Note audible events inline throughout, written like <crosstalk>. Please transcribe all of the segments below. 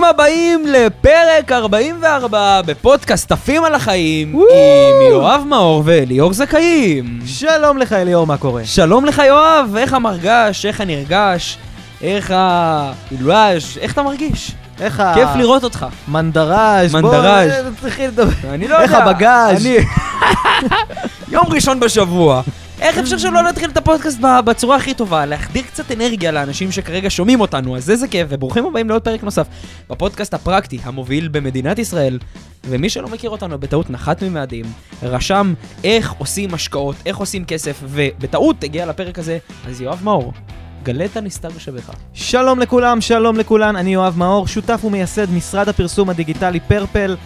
ברוכים הבאים לפרק 44 בפודקאסט עפים על החיים וואו. עם יואב מאור וליאור זכאים. שלום לך אליאור, מה קורה? שלום לך יואב, איך המרגש, איך הנרגש, איך האילואז', איך אתה מרגיש? איך ה... כיף לראות אותך. מנדראז'. בוא, מנדראז'. אה, צריכים לדבר. אני לא יודע. איך הבגאז'? אני- <laughs> יום ראשון בשבוע. איך אפשר שלא להתחיל את הפודקאסט בצורה הכי טובה? להחדיר קצת אנרגיה לאנשים שכרגע שומעים אותנו, אז איזה כיף, וברוכים הבאים לעוד פרק נוסף בפודקאסט הפרקטי, המוביל במדינת ישראל. ומי שלא מכיר אותנו בטעות נחת ממאדים, רשם איך עושים השקעות, איך עושים כסף, ובטעות הגיע לפרק הזה, אז יואב מאור, גלה את הנסתר שבך. שלום לכולם, שלום לכולן, אני יואב מאור, שותף ומייסד משרד הפרסום הדיגיטלי פרפל,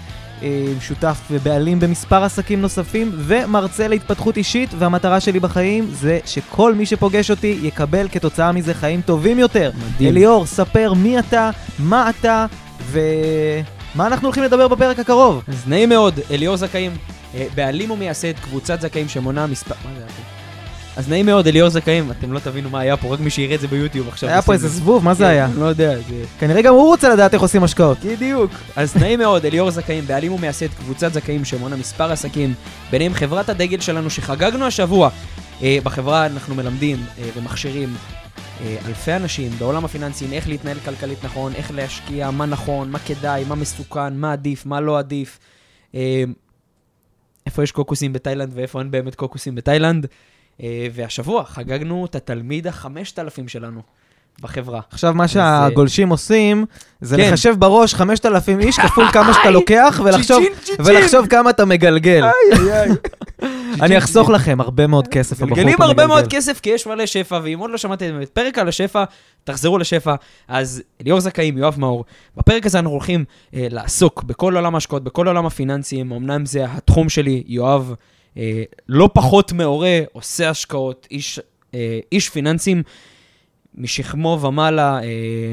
שותף ובעלים במספר עסקים נוספים, ומרצה להתפתחות אישית, והמטרה שלי בחיים זה שכל מי שפוגש אותי יקבל כתוצאה מזה חיים טובים יותר. מדהים. אליאור, ספר מי אתה, מה אתה, ומה אנחנו הולכים לדבר בפרק הקרוב. אז נעים מאוד, אליאור זכאים, אה, בעלים ומייסד קבוצת זכאים שמונה מספר... מה זה היה? אז נעים מאוד, אליאור זכאים, אתם לא תבינו מה היה פה, רק מי שיראה את זה ביוטיוב עכשיו. היה פה איזה. זבוב, מה זה כן, היה? לא יודע, זה... כנראה גם הוא רוצה לדעת איך עושים השקעות. בדיוק. אז נעים מאוד, אליאור זכאים, בעלים ומייסד קבוצת זכאים שמונה מספר עסקים, ביניהם חברת הדגל שלנו שחגגנו השבוע. אה, בחברה אנחנו מלמדים אה, ומכשירים אה, אלפי אנשים בעולם הפיננסים איך להתנהל כלכלית נכון, איך להשקיע, מה נכון, מה כדאי, מה מסוכן, מה עדיף, מה לא עדיף. איפה יש קוקוסים בתאילנד ואיפה אין באמת קוקוסים בתאילנד. אה, והשבוע חגגנו את התלמיד החמשת אלפים שלנו בחברה. עכשיו, מה שהגולשים עושים, זה כן. לחשב בראש 5,000 איש כפול כמה <laughs> שאתה לוקח, ולחשוב-. ולחשוב כמה אתה מגלגל. <laughs> אני אחסוך לכם הרבה מאוד כסף. הבחור מגלגלים הרבה. מאוד כסף כי יש מלא שפע, ואם עוד לא שמעתם את פרק על השפע, תחזרו לשפע. אז ליאור זכאים, יואב מאור, בפרק הזה אנחנו הולכים אה, לעסוק בכל עולם ההשקעות, בכל עולם הפיננסים, אמנם זה התחום שלי, יואב אה, לא פחות מעורה, עושה השקעות, איש, אה, איש פיננסים. משכמו ומעלה, אה,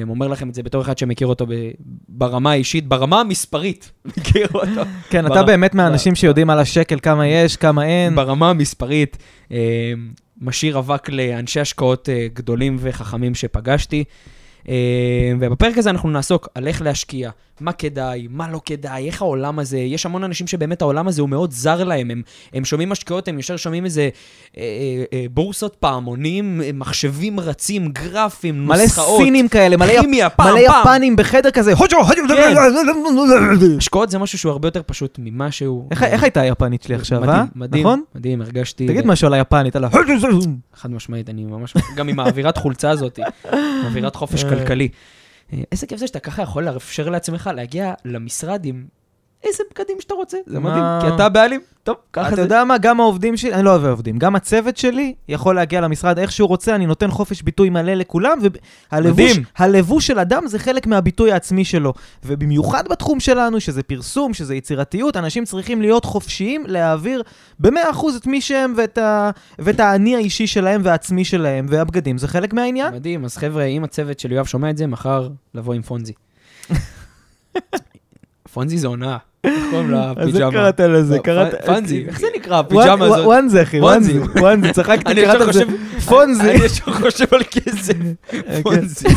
אומר לכם את זה בתור אחד שמכיר אותו ב- ברמה האישית, ברמה המספרית, <laughs> מכיר אותו. כן, אתה באמת מהאנשים שיודעים על השקל כמה יש, כמה אין. ברמה המספרית, אה, משאיר אבק לאנשי השקעות אה, גדולים וחכמים שפגשתי. אה, ובפרק הזה אנחנו נעסוק על איך להשקיע, מה כדאי, מה לא כדאי, איך העולם הזה, יש המון אנשים שבאמת העולם הזה הוא מאוד זר להם, הם, הם שומעים השקעות, הם ישר שומעים איזה אה, אה, אה, בורסות פעמונים, אה, מחשבים רצים, גרפים, מלא נוסחאות. סינים כאלה, מלא יפ- כימיה, פעם, מלא פעם. יפנים בחדר כזה. הוג'ו, הוג'ו, כן. השקעות זה משהו שהוא הרבה יותר פשוט ממה שהוא... איך איך הייתה היפנית שלי עכשיו, מדהים, אה? מדהים, נכון? מדהים, הרגשתי... תגיד משהו על היפנית, על ה... חד משמעית, אני ממש, גם עם האווירת חולצה הזאת, אווירת חופש כלכלי. אה, איזה כיף זה שאתה ככה יכול לאפשר לעצמך להגיע למשרד עם איזה בגדים שאתה רוצה, זה מה? מדהים, כי אתה הבעלים, טוב, ככה אתה זה. יודע מה, גם העובדים שלי, אני לא אוהב עובדים, גם הצוות שלי יכול להגיע למשרד איך שהוא רוצה, אני נותן חופש ביטוי מלא לכולם, והלבוש של אדם זה חלק מהביטוי העצמי שלו. ובמיוחד בתחום שלנו, שזה פרסום, שזה יצירתיות, אנשים צריכים להיות חופשיים להעביר ב-100% את מי שהם ואת, ה... ואת האני האישי שלהם והעצמי שלהם, והבגדים זה חלק מהעניין. מדהים, אז חבר'ה, אם הצוות של יואב שומע את זה, מחר לבוא עם פונזי. <laughs> פונזי זה הונאה, איך קוראים לפיג'מה? לזה? לא, פ- פנזי, איך זה נקרא, הפיג'מה הזאת? וואנזי, אחי, וואנזי. וואנזי, צחקתי, אני קראת לזה חושב- פונזי. אני ישר חושב על כסף, <laughs> פונזי.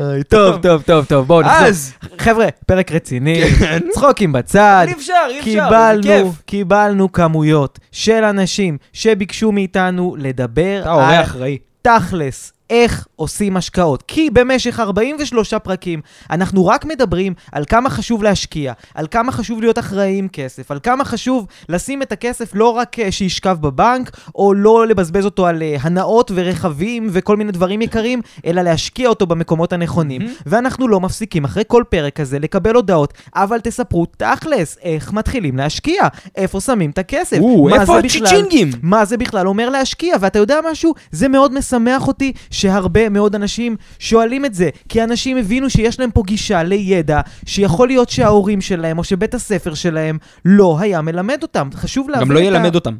אוי, טוב, טוב, טוב, טוב, בואו נחזור. אז, חבר'ה, פרק רציני, כן. צחוקים בצד. אי אפשר, אי אפשר, זה כיף. קיבלנו כמויות של אנשים שביקשו מאיתנו לדבר אתה הורה על אחראי. תכלס, איך עושים השקעות. כי במשך 43 פרקים אנחנו רק מדברים על כמה חשוב להשקיע, על כמה חשוב להיות אחראי עם כסף, על כמה חשוב לשים את הכסף לא רק אה, שישכב בבנק, או לא לבזבז אותו על אה, הנאות ורכבים וכל מיני דברים יקרים, אלא להשקיע אותו במקומות הנכונים. מהמם. ואנחנו לא מפסיקים אחרי כל פרק כזה לקבל הודעות, אבל תספרו תכלס איך מתחילים להשקיע, איפה שמים את הכסף, או, מה איפה הצ'יצ'ינגים? מה זה בכלל אומר להשקיע? ואתה יודע משהו? זה מאוד משמח אותי שהרבה מאוד אנשים שואלים את זה, כי אנשים הבינו שיש להם פה גישה לידע, שיכול להיות שההורים שלהם או שבית הספר שלהם לא היה מלמד אותם. חשוב להבין גם לא את ה- ילמד אותם.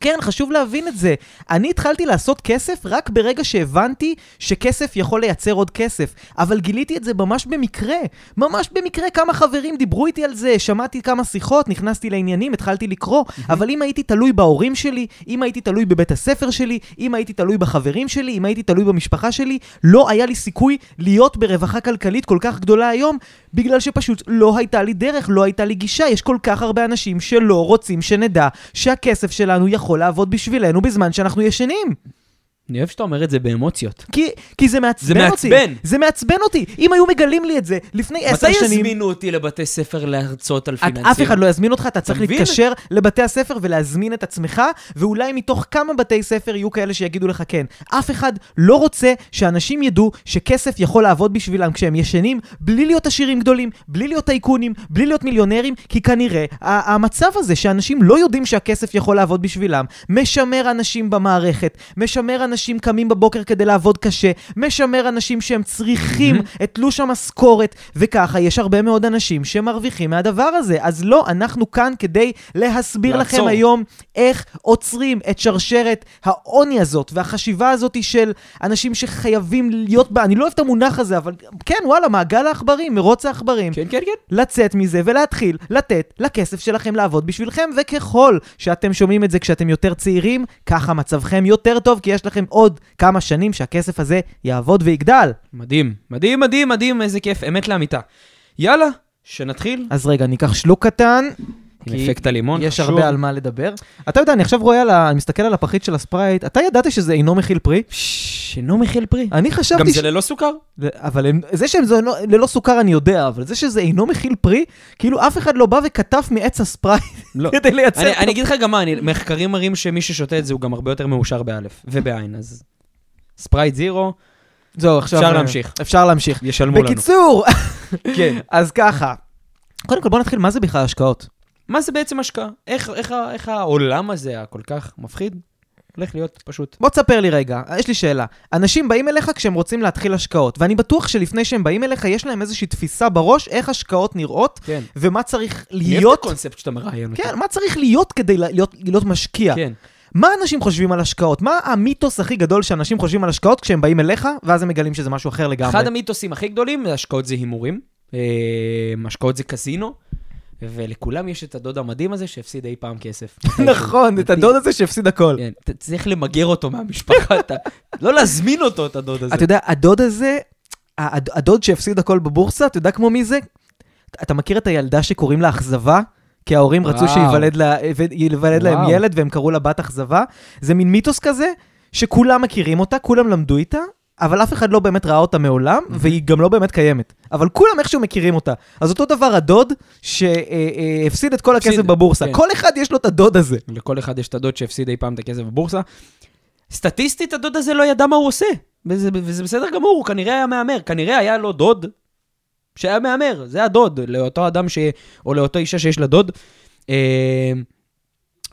כן, חשוב להבין את זה. אני התחלתי לעשות כסף רק ברגע שהבנתי שכסף יכול לייצר עוד כסף. אבל גיליתי את זה ממש במקרה. ממש במקרה כמה חברים דיברו איתי על זה, שמעתי כמה שיחות, נכנסתי לעניינים, התחלתי לקרוא. אבל אם הייתי תלוי בהורים שלי, אם הייתי תלוי בבית הספר שלי, אם הייתי תלוי בחברים שלי, אם הייתי תלוי במשפחה שלי, לא היה לי סיכוי להיות ברווחה כלכלית כל כך גדולה היום, בגלל שפשוט לא הייתה לי דרך, לא הייתה לי גישה. יש כל כך הרבה אנשים שלא רוצים שנדע שהכסף שלנו יכול לעבוד בשבילנו בזמן שאנחנו ישנים. אני אוהב שאתה אומר את זה באמוציות. כי, כי זה מעצבן זה אותי. מעצבן. זה מעצבן אותי. אם היו מגלים לי את זה לפני עשר מתי שנים... יזמינו אותי לבתי ספר להרצות על פיננסים? אף אחד לא יזמין אותך, אתה צריך? להתקשר לבתי הספר ולהזמין את עצמך, ואולי מתוך כמה בתי ספר יהיו כאלה שיגידו לך כן. אף אחד לא רוצה שאנשים ידעו שכסף יכול לעבוד בשבילם כשהם ישנים, בלי להיות עשירים גדולים, בלי להיות טייקונים, בלי להיות מיליונרים, כי כנראה המצב הזה שאנשים לא יודעים שהכסף יכול לעבוד בשבילם, משמר אנשים במערכת, משמר אנשים קמים בבוקר כדי לעבוד קשה, משמר אנשים שהם צריכים את תלוש המשכורת, וככה יש הרבה מאוד אנשים שמרוויחים מהדבר הזה. אז לא, אנחנו כאן כדי להסביר לעצור. לכם היום איך עוצרים את שרשרת העוני הזאת, והחשיבה הזאת של אנשים שחייבים להיות בה, אני לא אוהב את המונח הזה, אבל כן, וואלה, מעגל העכברים, מרוץ העכברים. כן, כן, כן. לצאת מזה ולהתחיל לתת לכסף שלכם לעבוד בשבילכם, וככל שאתם שומעים את זה כשאתם יותר צעירים, ככה מצבכם יותר טוב, כי יש לכם עוד כמה שנים שהכסף הזה יעבוד ויגדל. מדהים, מדהים, מדהים, מדהים, איזה כיף, אמת לאמיתה. יאללה, שנתחיל אז רגע, ניקח שלוק קטן. עם כי אפקט הלימון. יש חשוב. הרבה על מה לדבר. אתה יודע, אני עכשיו רואה על ה... אני מסתכל על הפחית של הספרייט, אתה ידעת שזה אינו מכיל פרי? ששש, אינו מכיל פרי. אני גם חשבתי זה ללא סוכר? ש... אבל הם- זה שזה אינו- ללא סוכר אני יודע, אבל זה שזה אינו מכיל פרי, כאילו אף אחד לא בא וכתב מעץ הספרייט <laughs> לא. כדי לייצר... אני. אני אגיד לך גם מה, אני, מחקרים מראים שמי ששותה את זה הוא גם הרבה יותר מאושר באלף ובעין, אז ספרייט זירו, זהו, עכשיו... אפשר אה, להמשיך. אפשר להמשיך. ישלמו לנו. בקיצור, <laughs> כן. <laughs> אז ככה. קודם כל בוא נתחיל, מה זה בכלל השקעות? מה זה בעצם השקעה? איך, איך, איך העולם הזה הכל כך מפחיד? הולך להיות פשוט. בוא תספר לי רגע, יש לי שאלה. אנשים באים אליך כשהם רוצים להתחיל השקעות, ואני בטוח שלפני שהם באים אליך, יש להם איזושהי תפיסה בראש איך השקעות נראות, כן. ומה צריך אני אוהב את להיות... הקונספט שאתה מראיין אותי. כן, מה צריך להיות כדי להיות, להיות משקיע? כן. מה אנשים חושבים על השקעות? מה המיתוס הכי גדול שאנשים חושבים על השקעות כשהם באים אליך, ואז הם מגלים שזה משהו אחר לגמרי? אחד המיתוסים הכי גדולים, השקעות זה הימורים, אה, השקעות זה קזינו, ולכולם יש את הדוד המדהים הזה שהפסיד אי פעם כסף. <laughs> נכון, את הדוד הזה שהפסיד הכל. כן, אתה צריך למגר אותו מהמשפחה, אתה... <laughs> לא להזמין אותו, את הדוד הזה. אתה יודע, הדוד הזה, הד- הדוד שהפסיד הכל בבורסה, אתה יודע כמו מי זה? אתה מכיר את הילדה שקוראים לה אכזבה? כי ההורים רצו. שייוולד לה- להם. ילד והם קראו לה בת אכזבה. זה מין מיתוס כזה, שכולם מכירים אותה, כולם למדו איתה, אבל אף אחד לא באמת ראה אותה מעולם, והיא גם לא באמת קיימת. אבל כולם איכשהו מכירים אותה. אז אותו דבר הדוד שהפסיד את כל הכסף בבורסה. כן. כל אחד יש לו את הדוד הזה. לכל אחד יש את הדוד שהפסיד אי פעם את הכסף בבורסה. סטטיסטית, הדוד הזה לא ידע מה הוא עושה. וזה, וזה בסדר גמור, הוא כנראה היה מהמר. כנראה היה לו דוד שהיה מהמר. זה הדוד, לאותו אדם ש... או לאותו אישה שיש לה דוד, אה,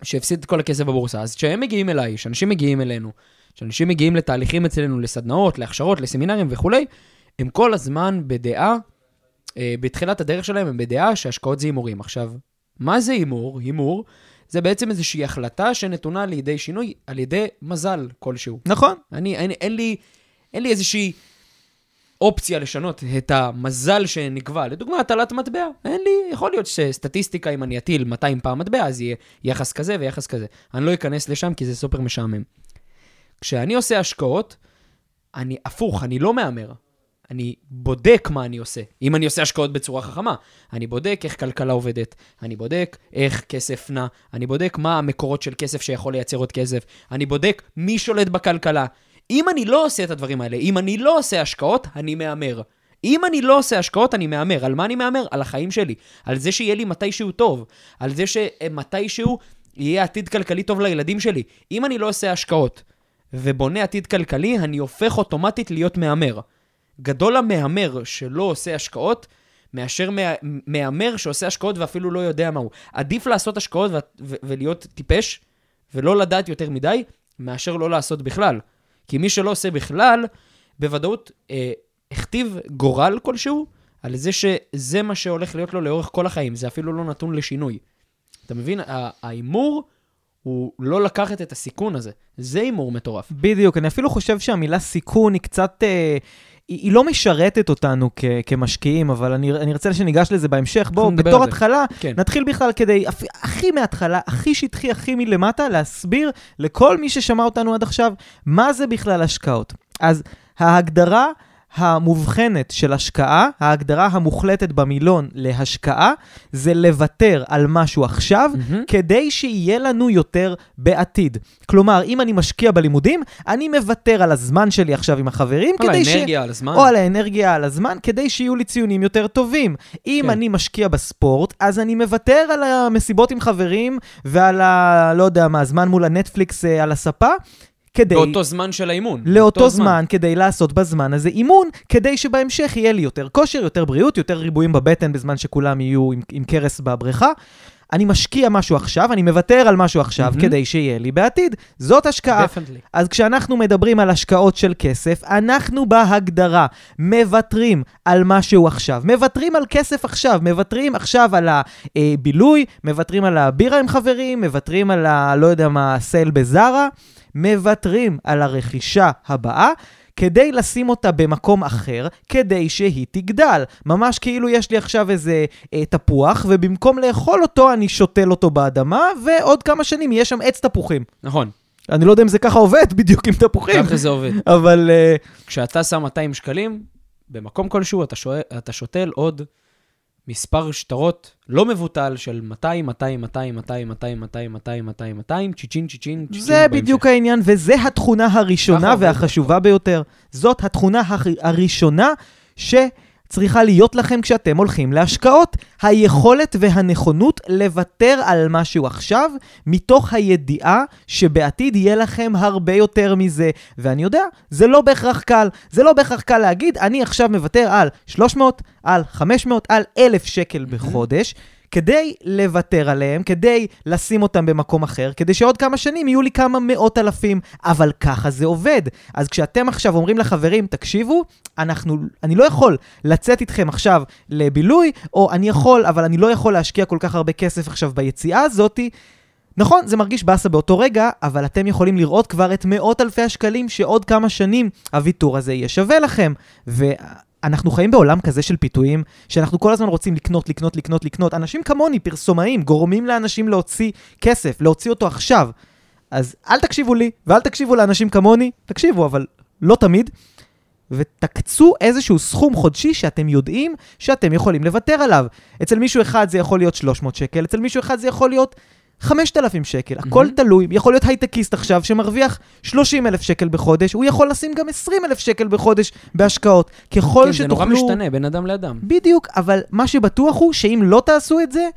שהפסיד את כל הכסף בבורסה. אז כשהם מגיעים אליי, כשאנשים מגיעים אלינו, כשאנשים מגיעים לתהליכים אצלנו, לסדנאות, להכשרות, לסמינרים וכולי, הם כל הזמן בדעה, אה, בתחילת הדרך שלהם הם בדעה שהשקעות זה הימורים. עכשיו, מה זה הימור? הימור זה בעצם איזושהי החלטה שנתונה לידי שינוי על ידי מזל כלשהו. נכון. אני, אין, אין, לי, אין לי איזושהי אופציה לשנות את המזל שנקבע. לדוגמה, הטלת מטבע. אין לי, יכול להיות שסטטיסטיקה, אם אני אטיל 200 פעם מטבע, אז יהיה יחס כזה ויחס כזה. אני לא אכנס לשם כי זה סופר משעמם. כשאני עושה השקעות, אני הפוך, אני לא מהמר. אני בודק מה אני עושה. אם אני עושה השקעות בצורה חכמה, אני בודק איך כלכלה עובדת, אני בודק איך כסף נע, אני בודק מה המקורות של כסף שיכול לייצר עוד כסף, אני בודק מי שולט בכלכלה. אם אני לא עושה את הדברים האלה, אם אני לא עושה השקעות, אני מהמר. אם אני לא עושה השקעות, אני מהמר. על מה אני מהמר? על החיים שלי. על זה שיהיה לי מתישהו טוב. על זה שמתישהו יהיה עתיד כלכלי טוב לילדים שלי. אם אני לא עושה השקעות ובונה עתיד כלכלי, אני הופך אוטומטית להיות מהמר. גדול המהמר שלא עושה השקעות, מאשר מה- מהמר שעושה השקעות ואפילו לא יודע מהו. עדיף לעשות השקעות ו- ו- ולהיות טיפש, ולא לדעת יותר מדי, מאשר לא לעשות בכלל. כי מי שלא עושה בכלל, בוודאות אה, הכתיב גורל כלשהו, על זה שזה מה שהולך להיות לו לאורך כל החיים. זה אפילו לא נתון לשינוי. אתה מבין? ההימור הוא לא לקחת את הסיכון הזה. זה הימור מטורף. בדיוק, אני אפילו חושב שהמילה סיכון היא קצת... אה, היא, היא לא משרתת אותנו כ, כמשקיעים, אבל אני, אני ארצה שניגש לזה בהמשך. בואו, בתור. התחלה, כן. נתחיל בכלל כדי, הכי מההתחלה, הכי שטחי, הכי מלמטה, להסביר לכל מי ששמע אותנו עד עכשיו, מה זה בכלל השקעות. אז ההגדרה המובחנת של השקעה, ההגדרה המוחלטת במילון להשקעה, זה לוותר על משהו עכשיו, מהמם. כדי שיהיה לנו יותר בעתיד. כלומר, אם אני משקיע בלימודים, אני מוותר על הזמן שלי עכשיו עם החברים, על כדי ש... האנרגיה, על הזמן. או על האנרגיה, על הזמן, כדי שיהיו לי ציונים יותר טובים. אם כן. אני משקיע בספורט, אז אני מוותר על המסיבות עם חברים ועל ה... לא יודע מה, זמן מול הנטפליקס אה, על הספה, כדי... באותו זמן של האימון. לאותו באותו זמן, כדי לעשות בזמן הזה אימון, כדי שבהמשך יהיה לי יותר כושר, יותר בריאות, יותר ריבועים בבטן בזמן שכולם יהיו עם, עם כרס בבריכה. אני משקיע משהו עכשיו, אני מוותר על משהו עכשיו, מהמם. כדי שיהיה לי בעתיד. זאת השקעה. definitely. אז כשאנחנו מדברים על השקעות של כסף, אנחנו בהגדרה מוותרים על משהו עכשיו. מוותרים על כסף עכשיו, מוותרים עכשיו על הבילוי, מוותרים על הבירה עם חברים, מוותרים על ה... לא יודע מה, סייל בזארה, מוותרים על הרכישה הבאה. כדי לשים אותה במקום אחר, כדי שהיא תגדל. ממש כאילו יש לי עכשיו איזה אה, תפוח, ובמקום לאכול אותו, אני שותל אותו באדמה, ועוד כמה שנים יהיה שם עץ תפוחים. נכון, אני לא יודע אם זה ככה עובד <laughs> בדיוק עם תפוחים, ככה זה עובד. אבל אה, כשאתה שם 200 שקלים, במקום כלשהו אתה, שואל, אתה שותל עוד מספר שטרות לא מבוטל של 200, 200, 200, 200, 200, 200, 200, 200, 200, צ'יצ'ין, צ'יצ'ין, צ'יצ'ין. זה בדיוק העניין, וזה התכונה הראשונה והחשובה ביותר. זאת התכונה הראשונה שצריכה להיות לכם כשאתם הולכים להשקעות. היכולת והנכונות לוותר על משהו עכשיו, מתוך הידיעה שבעתיד יהיה לכם הרבה יותר מזה. ואני יודע, זה לא בהכרח קל. זה לא בהכרח קל להגיד, אני עכשיו מוותר על 300, על 500, על 1,000 שקל בחודש. כדי לוותר עליהם, כדי לשים אותם במקום אחר, כדי שעוד כמה שנים יהיו לי כמה מאות אלפים, אבל ככה זה עובד. אז כשאתם עכשיו אומרים לחברים, תקשיבו, אנחנו, אני לא יכול לצאת איתכם עכשיו לבילוי, או אני יכול, אבל אני לא יכול להשקיע כל כך הרבה כסף עכשיו ביציאה הזאתי, נכון, זה מרגיש באסה באותו רגע, אבל אתם יכולים לראות כבר את מאות אלפי השקלים שעוד כמה שנים הוויתור הזה יהיה שווה לכם. ואנחנו חיים בעולם כזה של פיתויים, שאנחנו כל הזמן רוצים לקנות, לקנות, לקנות, לקנות. אנשים כמוני, פרסומאים, גורמים לאנשים להוציא כסף, להוציא אותו עכשיו. אז אל תקשיבו לי, ואל תקשיבו לאנשים כמוני, תקשיבו, אבל לא תמיד. ותקצו איזשהו סכום חודשי שאתם יודעים שאתם יכולים לוותר עליו. אצל מישהו אחד זה יכול להיות 300 שקל, אצל מישהו אחד זה יכול להיות 5,000 שקל. הכל מהמם. תלוי, יכול להיות הייטקיסט עכשיו שמרוויח 30,000 שקל בחודש, הוא יכול לשים גם 20,000 שקל בחודש בהשקעות. ככל כן, זה שתוכלו... נורא משתנה בין אדם לאדם. בדיוק, אבל מה שבטוח הוא שאם לא תעשו את זה,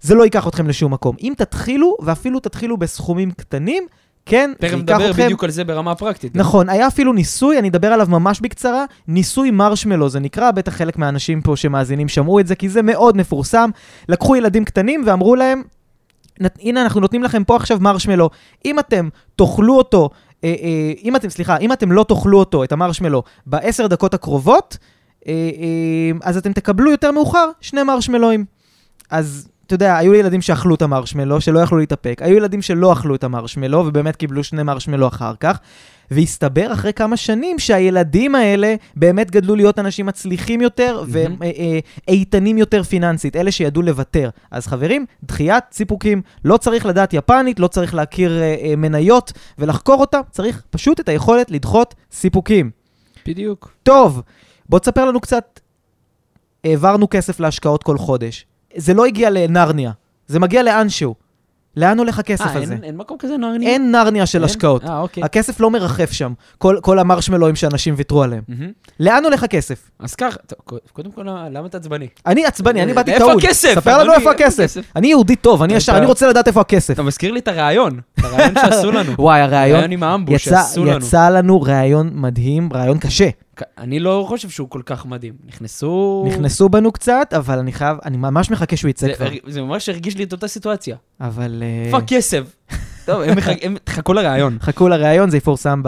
זה לא ייקח אתכם לשום מקום. אם תתחילו, ואפילו תתחילו בסכומים קטנים, כן, זה תכף ייקח נדבר אתכם... בדיוק על זה ברמה הפרקטית. נכון, היה אפילו ניסוי, אני אדבר עליו ממש בקצרה, ניסוי מרשמלו, זה נקרא, בטח חלק מהאנשים פה שמאזינים שמעו את זה, כי זה מאוד מפורסם. לקחו ילדים קטנים ואמרו להם, "נת- הנה אנחנו נותנים לכם פה עכשיו מרשמלו, אם אתם תאכלו אותו, אה, אה, אם אתם, סליחה, אם אתם לא תאכלו אותו, את המרשמלו, בעשר דקות הקרובות, אה, אה, אז אתם תקבלו יותר מאוחר שני מרשמלואים. אז אתה יודע, היו לי ילדים שאכלו את המרשמלו, שלא יכלו להתאפק, היו ילדים שלא אכלו את המרשמלו, ובאמת קיבלו שני מרשמלו אחר כך, והסתבר אחרי כמה שנים שהילדים האלה באמת גדלו להיות אנשים מצליחים יותר ואיתנים יותר פיננסית, אלה שידעו לוותר. אז חברים, דחיית סיפוקים, לא צריך לדעת יפנית, לא צריך להכיר אה, אה, מניות ולחקור אותה, צריך פשוט את היכולת לדחות סיפוקים. בדיוק. טוב, בוא תספר לנו קצת, העברנו כסף להשקעות כל חודש. זה לא הגיע לנרניה, זה מגיע לאנשהו. לאן הולך הכסף אה, הזה? אין- אין מקום כזה נרניה? אין נרניה של אין? השקעות. אה, אוקיי. הכסף לא מרחף שם, כל, כל המרשמלואים שאנשים ויתרו עליהם. מהמם. לאן הולך הכסף? אז ככה, טוב, קודם כל, למה אתה עצבני? אני עצבני, אני באתי איפה טעות. הכסף? ספר לנו איפה הכסף. אני יהודי טוב, אני ישר, אני רוצה לדעת איפה הכסף. אתה מזכיר לי את הרעיון, את הרעיון שעשו לנו. <laughs> וואי, הרעיון, הרעיון עם האמבוש יצא, שעשו לנו. יצא לנו רעיון מדהים, רעיון קשה. אני לא חושב שהוא כל כך מדהים. נכנסו... נכנסו בנו קצת, אבל אני חייב, אני ממש מחכה שהוא יצא זה- כבר. זה ממש הרגיש לי את אותה סיטואציה. אבל... אה, איפה הכסף? טוב, הם מחכ- הם תחכו לרעיון. חכו לראיון, זה יפורסם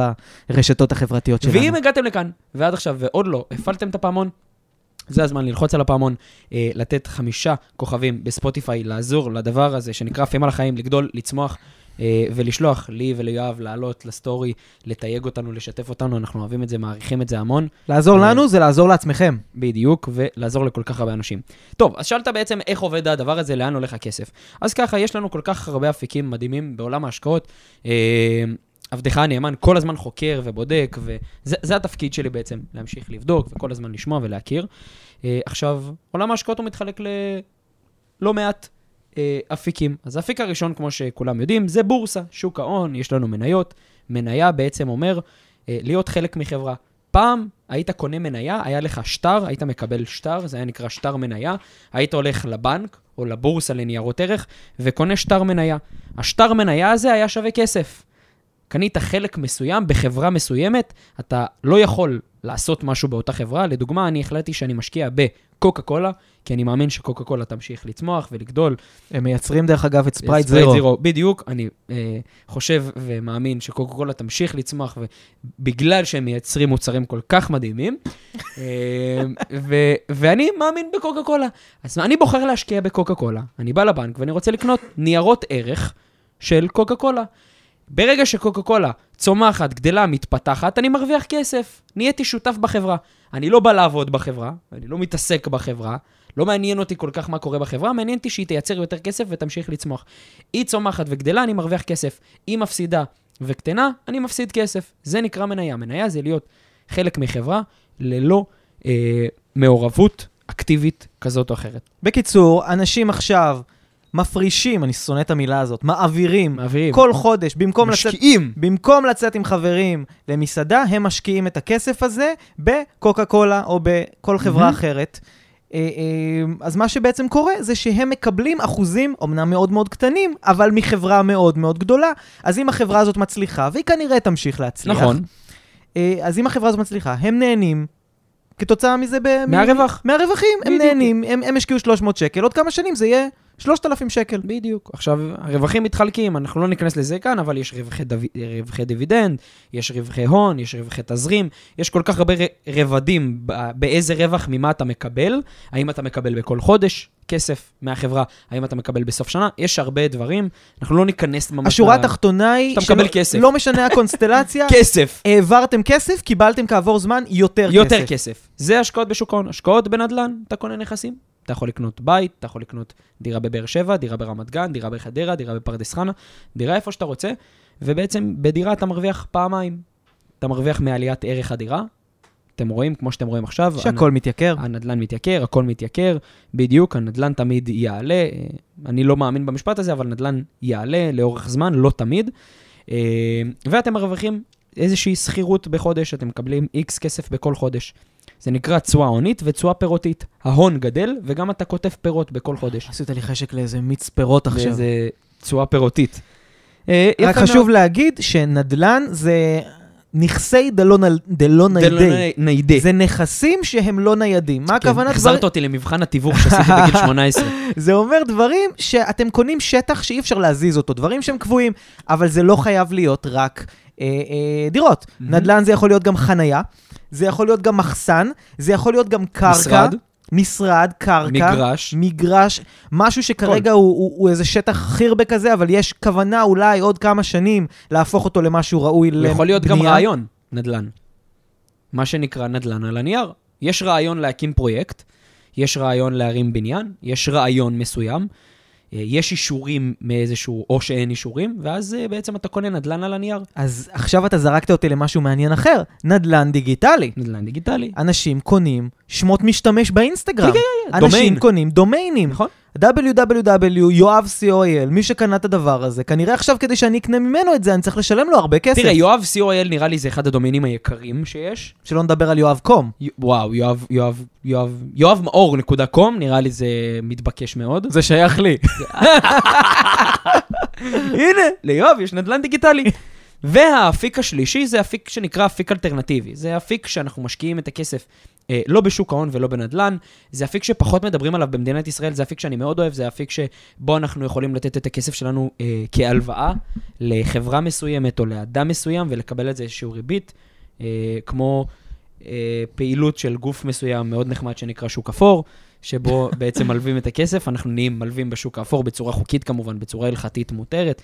ברשתות החברתיות שלנו. ואם הגעתם לכאן, ועד עכשיו, ועוד לא, הפעלתם את הפעמון, זה הזמן ללחוץ על הפעמון, אה, לתת חמישה כוכבים בספוטיפיי, לעזור לדבר הזה שנקרא עפים על החיים, לגדול, לצמוח. אה, ולשלוח לי וליואב לעלות לסטורי, לתייג אותנו, לשתף אותנו, אנחנו אוהבים את זה, מעריכים את זה המון. לעזור אה, לנו זה לעזור לעצמכם. בדיוק, ולעזור לכל כך הרבה אנשים. טוב, אז שאלת בעצם איך עובד הדבר הזה, לאן הולך הכסף. אז ככה, יש לנו כל כך הרבה אפיקים מדהימים בעולם ההשקעות. אה, עבדך הנאמן כל הזמן חוקר ובודק, וזה זה התפקיד שלי בעצם, להמשיך לבדוק וכל הזמן לשמוע ולהכיר. עכשיו, עולם ההשקעות הוא מתחלק ללא מעט אפיקים. אז האפיק הראשון, כמו שכולם יודעים, זה בורסה, שוק ההון, יש לנו מניות. מניה בעצם אומר אה, להיות חלק מחברה. פעם היית קונה מניה, היה לך שטר, היית מקבל שטר, זה היה נקרא שטר מניה, היית הולך לבנק או לבורסה לניירות ערך וקונה שטר מניה. השטר מניה הזה היה שווה כסף. קנית חלק מסוים בחברה מסוימת, אתה לא יכול לעשות משהו באותה חברה. לדוגמה, אני החלטתי שאני משקיע בקוקה קולה, כי אני מאמין שקוקה קולה תמשיך לצמוח ולגדול. הם מייצרים דרך אגב את ספרייט ספרייט זירו. בדיוק, אני אה, חושב ומאמין שקוקה קולה תמשיך לצמוח, ובגלל שהם מייצרים מוצרים כל כך מדהימים, אה, ו- ואני מאמין בקוקה קולה. אז אני בוחר להשקיע בקוקה קולה, אני בא לבנק ואני רוצה לקנות ניירות ערך של קוקה קולה. ברגע שקוקה קולה צומחת, גדלה, מתפתחת, אני מרוויח כסף. נהייתי שותף בחברה. אני לא בא לעבוד בחברה, אני לא מתעסק בחברה, לא מעניין אותי כל כך מה קורה בחברה, מעניין אותי שהיא תייצר יותר כסף ותמשיך לצמוח. היא צומחת וגדלה, אני מרוויח כסף. היא מפסידה וקטנה, אני מפסיד כסף. זה נקרא מניה. מניה זה להיות חלק מחברה ללא אה, מעורבות אקטיבית כזאת או אחרת. בקיצור, אנשים עכשיו מפרישים, אני שונא את המילה הזאת, מעבירים, מעבירים. כל חודש, במקום לצאת... משקיעים. במקום לצאת עם חברים למסעדה, הם משקיעים את הכסף הזה בקוקה קולה או בכל חברה מהמם. אחרת. אה, אה, אז מה שבעצם קורה זה שהם מקבלים אחוזים, אמנם מאוד מאוד קטנים, אבל מחברה מאוד מאוד גדולה. אז אם החברה הזאת מצליחה, והיא כנראה תמשיך להצליח, נכון. אה, אז אם החברה הזאת מצליחה, הם נהנים כתוצאה מזה ב... מהרווח. מהרווחים, הם. נהנים, הם, הם השקיעו 300 שקל, עוד כמה שנים זה יהיה 3,000 שקל. בדיוק. עכשיו, הרווחים מתחלקים, אנחנו לא ניכנס לזה כאן, אבל יש רווחי, דו... רווחי דיבידנד, יש רווחי הון, יש רווחי תזרים, יש כל כך הרבה ר... רבדים באיזה רווח, ממה אתה מקבל, האם אתה מקבל בכל חודש כסף מהחברה, האם אתה מקבל בסוף שנה, יש הרבה דברים, אנחנו לא ניכנס ממש... השורה התחתונה היא, שאתה מקבל כסף. לא משנה הקונסטלציה, <laughs> כסף. העברתם כסף, קיבלתם כעבור זמן יותר, יותר כסף. כסף. זה השקעות בשוק ההון. השקעות בנדל"ן, אתה קונה נכסים. אתה יכול לקנות בית, אתה יכול לקנות דירה בבאר שבע, דירה ברמת גן, דירה בחדרה, דירה בפרדס חנה, דירה איפה שאתה רוצה, ובעצם בדירה אתה מרוויח פעמיים. אתה מרוויח מעליית ערך הדירה, אתם רואים, כמו שאתם רואים עכשיו, שהכל מתייקר. הנדל"ן מתייקר, הכל מתייקר, בדיוק, הנדל"ן תמיד יעלה. אה, אני לא מאמין במשפט הזה, אבל נדל"ן יעלה לאורך זמן, לא תמיד. אה, ואתם מרוויחים איזושהי שכירות בחודש, אתם מקבלים איקס כסף בכל חודש. זה נקרא תשואה הונית ותשואה פירותית. ההון גדל, וגם אתה קוטף פירות בכל חודש. עשית לי חשק לאיזה מיץ פירות עכשיו. זה תשואה פירותית. אה, רק חשוב. להגיד שנדל"ן זה נכסי דלא לא ניידי. זה נכסים שהם לא ניידים. מה כן, הכוונה? החזרת אותי למבחן התיווך שעשיתי בגיל <laughs> 18. זה אומר דברים שאתם קונים שטח שאי אפשר להזיז אותו, דברים שהם קבועים, אבל זה לא חייב להיות רק דירות. מהמם. נדל"ן זה יכול להיות גם חנייה, זה יכול להיות גם מחסן, זה יכול להיות גם קרקע. משרד. משרד, קרקע. מגרש. מגרש, משהו שכרגע הוא, הוא, הוא איזה שטח חירבה כזה, אבל יש כוונה אולי עוד כמה שנים להפוך אותו למשהו ראוי לבנייה. יכול להיות גם רעיון, נדל"ן. מה שנקרא נדל"ן על הנייר. יש רעיון להקים פרויקט, יש רעיון להרים בניין, יש רעיון מסוים, אה, יש אישורים מאיזשהו, או שאין אישורים, ואז אה, בעצם אתה קונה נדל"ן על הנייר. אז עכשיו אתה זרקת אותי למשהו מעניין אחר, נדל"ן דיגיטלי. נדל"ן דיגיטלי. אנשים קונים שמות משתמש באינסטגרם. כן, כן, אנשים דומיין. קונים דומיינים. נכון. Www, יואב co.il, מי שקנה את הדבר הזה, כנראה עכשיו כדי שאני אקנה ממנו את זה, אני צריך לשלם לו הרבה כסף. תראה, יואב co.il נראה לי זה אחד הדומיינים היקרים שיש. שלא נדבר על יואב com. י- וואו, יואב, יואב, יואב, יואב מאור נקודה com, נראה לי זה מתבקש מאוד. זה שייך לי. <laughs> הנה, ליואב יש נדל"ן דיגיטלי. והאפיק השלישי זה אפיק שנקרא אפיק אלטרנטיבי. זה אפיק שאנחנו משקיעים את הכסף אה, לא בשוק ההון ולא בנדל"ן. זה אפיק שפחות מדברים עליו במדינת ישראל, זה אפיק שאני מאוד אוהב, זה אפיק שבו אנחנו יכולים לתת את הכסף שלנו אה, כהלוואה לחברה מסוימת או לאדם מסוים ולקבל את זה איזשהו ריבית, אה, כמו אה, פעילות של גוף מסוים מאוד נחמד שנקרא שוק אפור. שבו <laughs> בעצם מלווים את הכסף, אנחנו נהיים מלווים בשוק האפור בצורה חוקית כמובן, בצורה הלכתית מותרת.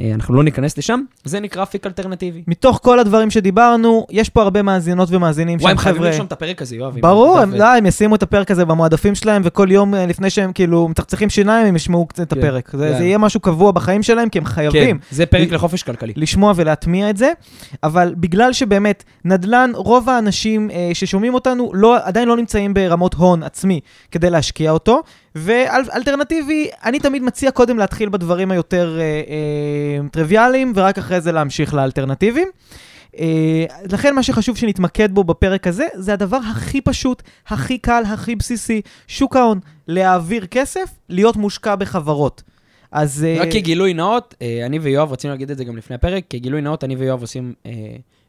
אה, אנחנו לא ניכנס לשם, זה נקרא אפיק אלטרנטיבי. מתוך כל הדברים שדיברנו, יש פה הרבה מאזינות ומאזינים וואי, שהם הם חייבים חבר'ה... לרשום את הפרק הזה, יואב. ברור, הם, ו- לא, הם ישימו את הפרק הזה במועדפים שלהם, וכל יום אה, לפני שהם כאילו מצחצחים שיניים, הם ישמעו את כן, הפרק. זה, יהיה משהו קבוע בחיים שלהם, כי הם חייבים. כן, זה פרק לחופש כלכלי. לשמוע ולהטמיע את זה, אבל בגלל שבאמת נדל"ן, רוב האנשים אה, ששומעים אותנו לא, עדיין לא נמצאים ברמות הון עצמי כדי להשקיע אותו, ואלטרנטיבי, אני תמיד מציע קודם להתחיל בדברים היותר אה, אה, טריוויאליים, ורק אחרי זה להמשיך לאלטרנטיביים. אה, לכן מה שחשוב שנתמקד בו בפרק הזה, זה הדבר הכי פשוט, הכי קל, הכי בסיסי, שוק ההון, להעביר כסף, להיות מושקע בחברות. אז... אה, רק כגילוי נאות, אה, אני ויואב רצינו להגיד את זה גם לפני הפרק, כגילוי נאות, אני ויואב עושים אה,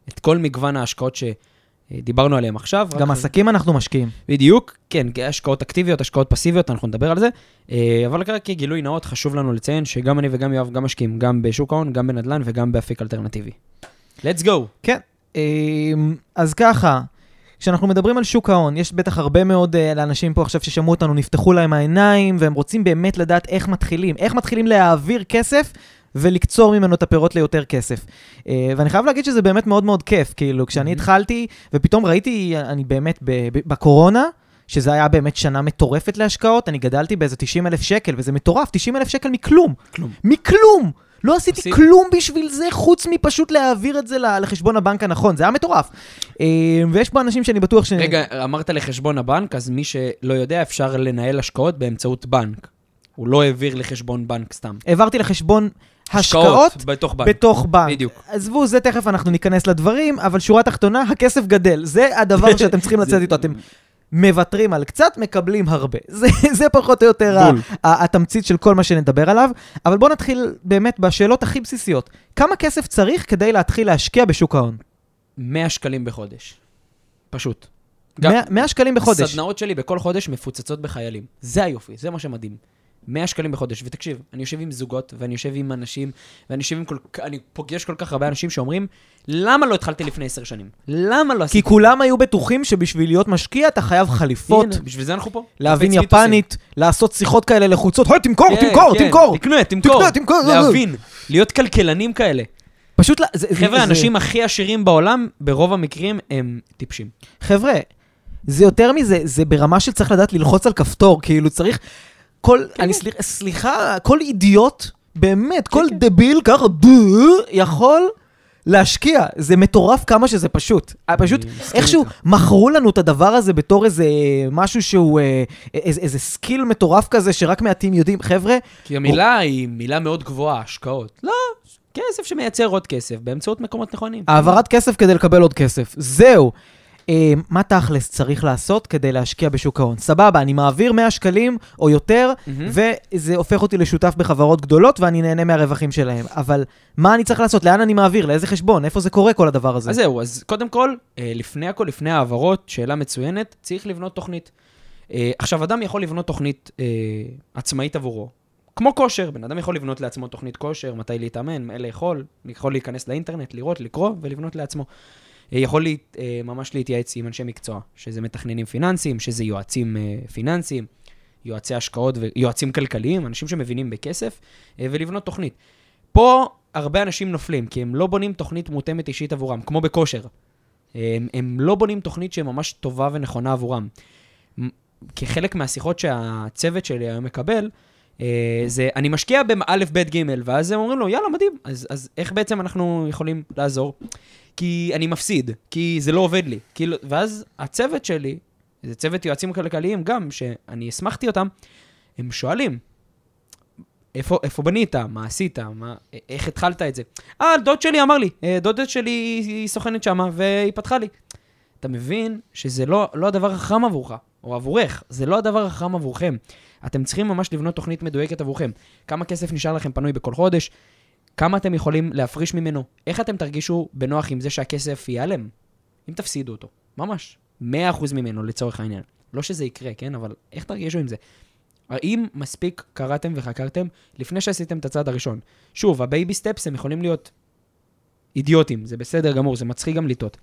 את כל מגוון ההשקעות שדיברנו עליהן עכשיו. גם רק- עסקים אנחנו משקיעים. בדיוק, כן, השקעות אקטיביות, השקעות פסיביות, אנחנו נדבר על זה. אה, אבל רק כגילוי נאות, חשוב לנו לציין שגם אני וגם יואב גם משקיעים, גם בשוק ההון, גם בנדל"ן וגם באפיק אלטרנטיבי. let's go. כן. אמ, אז ככה, כשאנחנו מדברים על שוק ההון, יש בטח הרבה מאוד אה, לאנשים פה עכשיו ששמעו אותנו, נפתחו להם העיניים, והם רוצים באמת לדעת איך מתחילים. איך מתחילים להעביר כסף ולקצור ממנו את הפירות ליותר כסף. אה, ואני חייב להגיד שזה באמת מאוד מאוד כיף, כאילו, כשאני. התחלתי, ופתאום ראיתי, אני באמת, בקורונה, שזה היה באמת שנה מטורפת להשקעות, אני גדלתי באיזה 90 אלף שקל, וזה מטורף, 90 אלף שקל מכלום. כלום. מכלום! לא עשיתי עשית. כלום בשביל זה, חוץ מפשוט להעביר את זה לחשבון הבנק הנכון, זה היה מטורף. אה, ויש פה אנשים שאני בטוח ש... רגע, אמרת לחשבון הבנק, אז מי שלא יודע, אפשר לנהל השקעות באמצעות בנק. הוא לא העביר לחשבון בנק סתם. העברתי לחשבון השקעות בתוך בנק. בתוך בנק. בדיוק. עזבו, זה תכף אנחנו ניכנס לדברים, אבל שורה תחתונה, הכסף גדל. זה הדבר <laughs> שאתם צריכים לצאת איתו. אתם מוותרים על קצת, מקבלים הרבה. <laughs> זה, זה פחות או יותר ה- בול. ה- התמצית של כל מה שנדבר עליו. אבל בואו נתחיל באמת בשאלות הכי בסיסיות. כמה כסף צריך כדי להתחיל להשקיע בשוק ההון? 100 שקלים בחודש. פשוט. גם 100 100 שקלים בחודש. הסדנאות שלי בכל חודש מפוצצות בחיילים. זה היופי, זה מה שמדהים. 100 שקלים בחודש, ותקשיב, אני יושב עם זוגות, ואני יושב עם אנשים, ואני יושב עם כל כ... אני פוגש כל כך הרבה אנשים שאומרים, למה לא התחלתי לפני 10 שנים? למה לא כי עשיתי? כולם היו בטוחים שבשביל להיות משקיע אתה חייב חליפות, הנה, בשביל זה אנחנו פה. להבין. יפנית, לעשות שיחות כאלה לחוצות, היי, תמכור, כן, תמכור, כן, תמכור. תקנה, תמכור. תמכור. להבין, להיות כלכלנים כאלה. פשוט, חבר'ה, האנשים הכי עשירים בעולם, ברוב המקרים, הם טיפשים. חבר'ה, זה יותר מזה, זה ברמה של צריך לדעת ללחוץ על כפתור, כאילו צריך... כל, כן, אני סליח- סליחה, כל אידיוט, באמת, כל כן. דביל ככה, בוא, יכול להשקיע. זה מטורף כמה שזה פשוט. אה, פשוט, איכשהו. מכרו לנו את הדבר הזה בתור איזה משהו שהוא, אה, איזה, איזה סקיל מטורף כזה שרק מעטים יודעים. חבר'ה, כי המילה היא מילה מאוד גבוהה, השקעות. לא, כסף שמייצר עוד כסף, באמצעות מקומות נכונים. העברת כסף כדי לקבל עוד כסף. זהו. אה, מה תכלס צריך לעשות כדי להשקיע בשוק ההון? סבבה, אני מעביר 100 שקלים או יותר, מהמם. וזה הופך אותי לשותף בחברות גדולות ואני נהנה מהרווחים שלהם. אבל מה אני צריך לעשות? לאן אני מעביר? לאיזה חשבון? איפה זה קורה כל הדבר הזה? אז זהו, אז קודם כל, אה, לפני הכל, לפני העברות, שאלה מצוינת, צריך לבנות תוכנית. אה, עכשיו, אדם יכול לבנות תוכנית אה, עצמאית עבורו. כמו כושר, בן אדם יכול לבנות לעצמו תוכנית כושר, מתי להתאמן, מה לאכול, יכול להיכנס לאינטרנט, לראות, לקרוא ולבנות לעצמו. אה, יכול לה, אה, ממש להתייעץ עם אנשי מקצוע, שזה מתכננים פיננסיים, שזה יועצים אה, פיננסיים, יועצי השקעות ויועצים כלכליים, אנשים שמבינים בכסף, ולבנות תוכנית. פה הרבה אנשים נופלים, כי הם לא בונים תוכנית מותאמת אישית עבורם, כמו בכושר. הם, הם לא בונים תוכנית שממש טובה ונכונה עבורם. כחלק מהשיחות שהצוות שלי היום מקבל, זה אני משקיע באלף, בית, גימל, ואז הם אומרים לו, יאללה, מדהים, אז, אז איך בעצם אנחנו יכולים לעזור? כי אני מפסיד, כי זה לא עובד לי. כאילו, ואז הצוות שלי, זה צוות יועצים כלכליים גם, שאני הסמכתי אותם, הם שואלים, איפה, איפה בנית? מה עשית? מה, איך התחלת את זה? אה, דוד שלי אמר לי, אה, דודת שלי היא סוכנת שמה, והיא פתחה לי. אתה מבין שזה לא, לא הדבר החכם עבורך, או עבורך, זה לא הדבר החכם עבורכם. אתם צריכים ממש לבנות תוכנית מדויקת עבורכם. כמה כסף נשאר לכם פנוי בכל חודש, כמה אתם יכולים להפריש ממנו, איך אתם תרגישו בנוח עם זה שהכסף ייעלם, אם תפסידו אותו, ממש. 100% ממנו לצורך העניין. לא שזה יקרה, כן? אבל איך תרגישו עם זה? האם מספיק קראתם וחקרתם לפני שעשיתם את הצעד הראשון? שוב, ה baby steps הם יכולים להיות אידיוטים, זה בסדר גמור, זה מצחיק גם לטעות.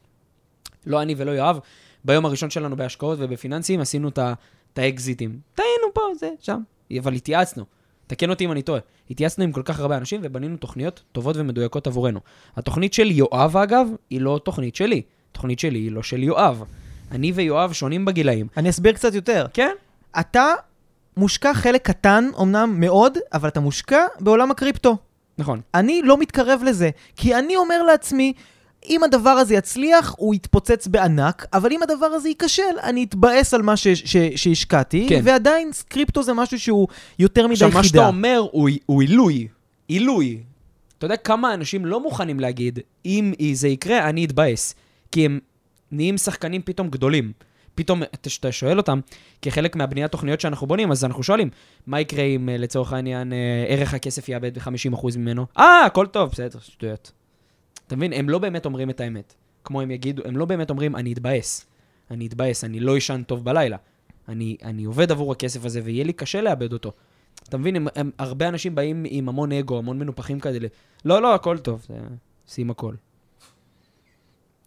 לא אני ולא יואב, ביום הראשון שלנו בהשקעות ובפיננסים עשינו את האקזיטים. טעינו פה, זה, שם. אבל התייעצנו. תקן אותי אם אני טועה. התייעצנו עם כל כך הרבה אנשים ובנינו תוכניות טובות ומדויקות עבורנו. התוכנית של יואב, אגב, היא לא תוכנית שלי. התוכנית שלי היא לא של יואב. אני ויואב שונים בגילאים. אני אסביר קצת יותר. כן? אתה מושקע חלק קטן, אמנם מאוד, אבל אתה מושקע בעולם הקריפטו. נכון. אני לא מתקרב לזה, כי אני אומר לעצמי, אם הדבר הזה יצליח, הוא יתפוצץ בענק, אבל אם הדבר הזה ייכשל, אני אתבאס על מה ש- ש- שהשקעתי, כן. ועדיין קריפטו זה משהו שהוא יותר מדי עכשיו, חידה. מה שאתה אומר הוא, הוא עילוי. עילוי. אתה יודע כמה אנשים לא מוכנים להגיד, אם זה יקרה, אני אתבאס. כי הם נהיים שחקנים פתאום גדולים. פתאום, כשאתה שואל אותם, כחלק מהבניית תוכניות שאנחנו בונים, אז אנחנו שואלים, מה יקרה אם אה, לצורך העניין אה, ערך הכסף יאבד ב-50% ממנו? אה, הכל טוב, בסדר, שטויות. אתה מבין? הם לא באמת אומרים את האמת. כמו הם יגידו, הם לא באמת אומרים, אני אתבאס. אני אתבאס, אני לא אשן טוב בלילה. אני, אני עובד עבור הכסף הזה ויהיה לי קשה לאבד אותו. אתה מבין, הם, הם, הרבה אנשים באים עם המון אגו, המון מנופחים כאלה. לא, לא, הכל טוב. שים הכל.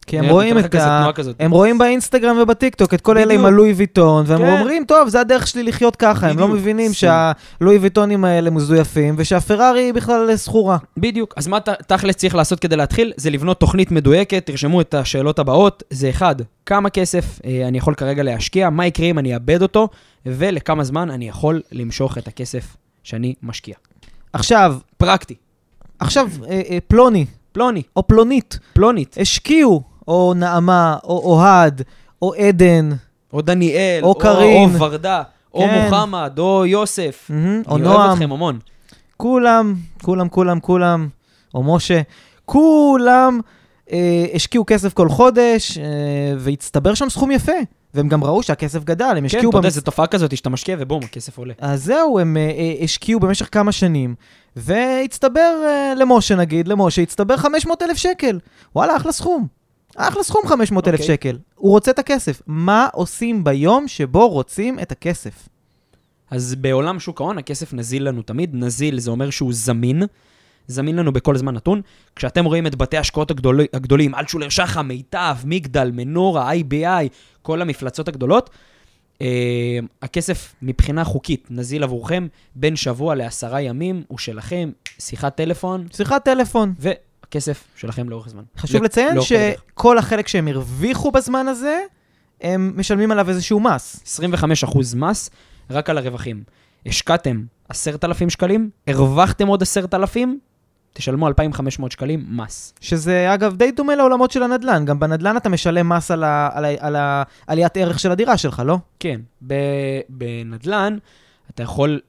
כי הם רואים את ה... הם רואים באינסטגרם ובטיקטוק את כל אלה עם. הלואי ויטון, והם כן. אומרים, טוב, זה הדרך שלי לחיות ככה. הם לא. מבינים. שהלואי ויטונים האלה מזויפים, ושהפרארי היא בכלל סחורה. בדיוק. אז מה תכלס צריך לעשות כדי להתחיל? זה לבנות תוכנית מדויקת, תרשמו את השאלות הבאות. זה אחד, כמה כסף אה, אני יכול כרגע להשקיע, מה יקרה אם אני אאבד אותו, ולכמה זמן אני יכול למשוך את הכסף שאני משקיע. עכשיו, פרקטי. עכשיו, אה, אה, פלוני, פלוני, או פלונית, פלונית, השקיעו, או נעמה, או אוהד, או עדן, או דניאל, או. או ורדה, או כן. מוחמד, או יוסף. מהמם, או אני אוהב נועם, אתכם המון. כולם, כולם, כולם, כולם, או משה, כולם אה, השקיעו כסף כל חודש, אה, והצטבר שם סכום יפה. והם גם ראו שהכסף גדל, הם כן, השקיעו... אתה יודע, זו תופעה כזאת שאתה משקיע ובום, הכסף עולה. אז זהו, הם אה, אה, השקיעו במשך כמה שנים, והצטבר אה, למשה נגיד, למשה הצטבר 500 אלף שקל. וואלה, אחלה סכום. אחלה סכום 500 אלף אוקיי. שקל. הוא רוצה את הכסף. מה עושים ביום שבו רוצים את הכסף? אז בעולם שוק ההון הכסף נזיל לנו תמיד. נזיל זה אומר שהוא זמין. זמין לנו בכל זמן נתון. כשאתם רואים את בתי ההשקעות הגדול, הגדולים, אלטשולר שחם, מיטב, מגדל, מנורה, IBI, כל המפלצות הגדולות, אה, הכסף מבחינה חוקית נזיל עבורכם בין שבוע לעשרה ימים, הוא שלכם, שיחת טלפון, שיחת טלפון. והכסף שלכם לאורך הזמן. חשוב ל- לציין הדרך. שכל החלק שהם הרוויחו בזמן הזה, הם משלמים עליו איזשהו מס. 25% מס רק על הרווחים. השקעתם 10,000 שקלים, הרווחתם עוד 10,000, תשלמו 2,500 שקלים מס. שזה אגב די דומה לעולמות של הנדל"ן. גם בנדל"ן אתה משלם מס על, ה, על, ה, על ה, עליית ערך של הדירה שלך, לא? כן, ב- בנדל"ן אתה יכול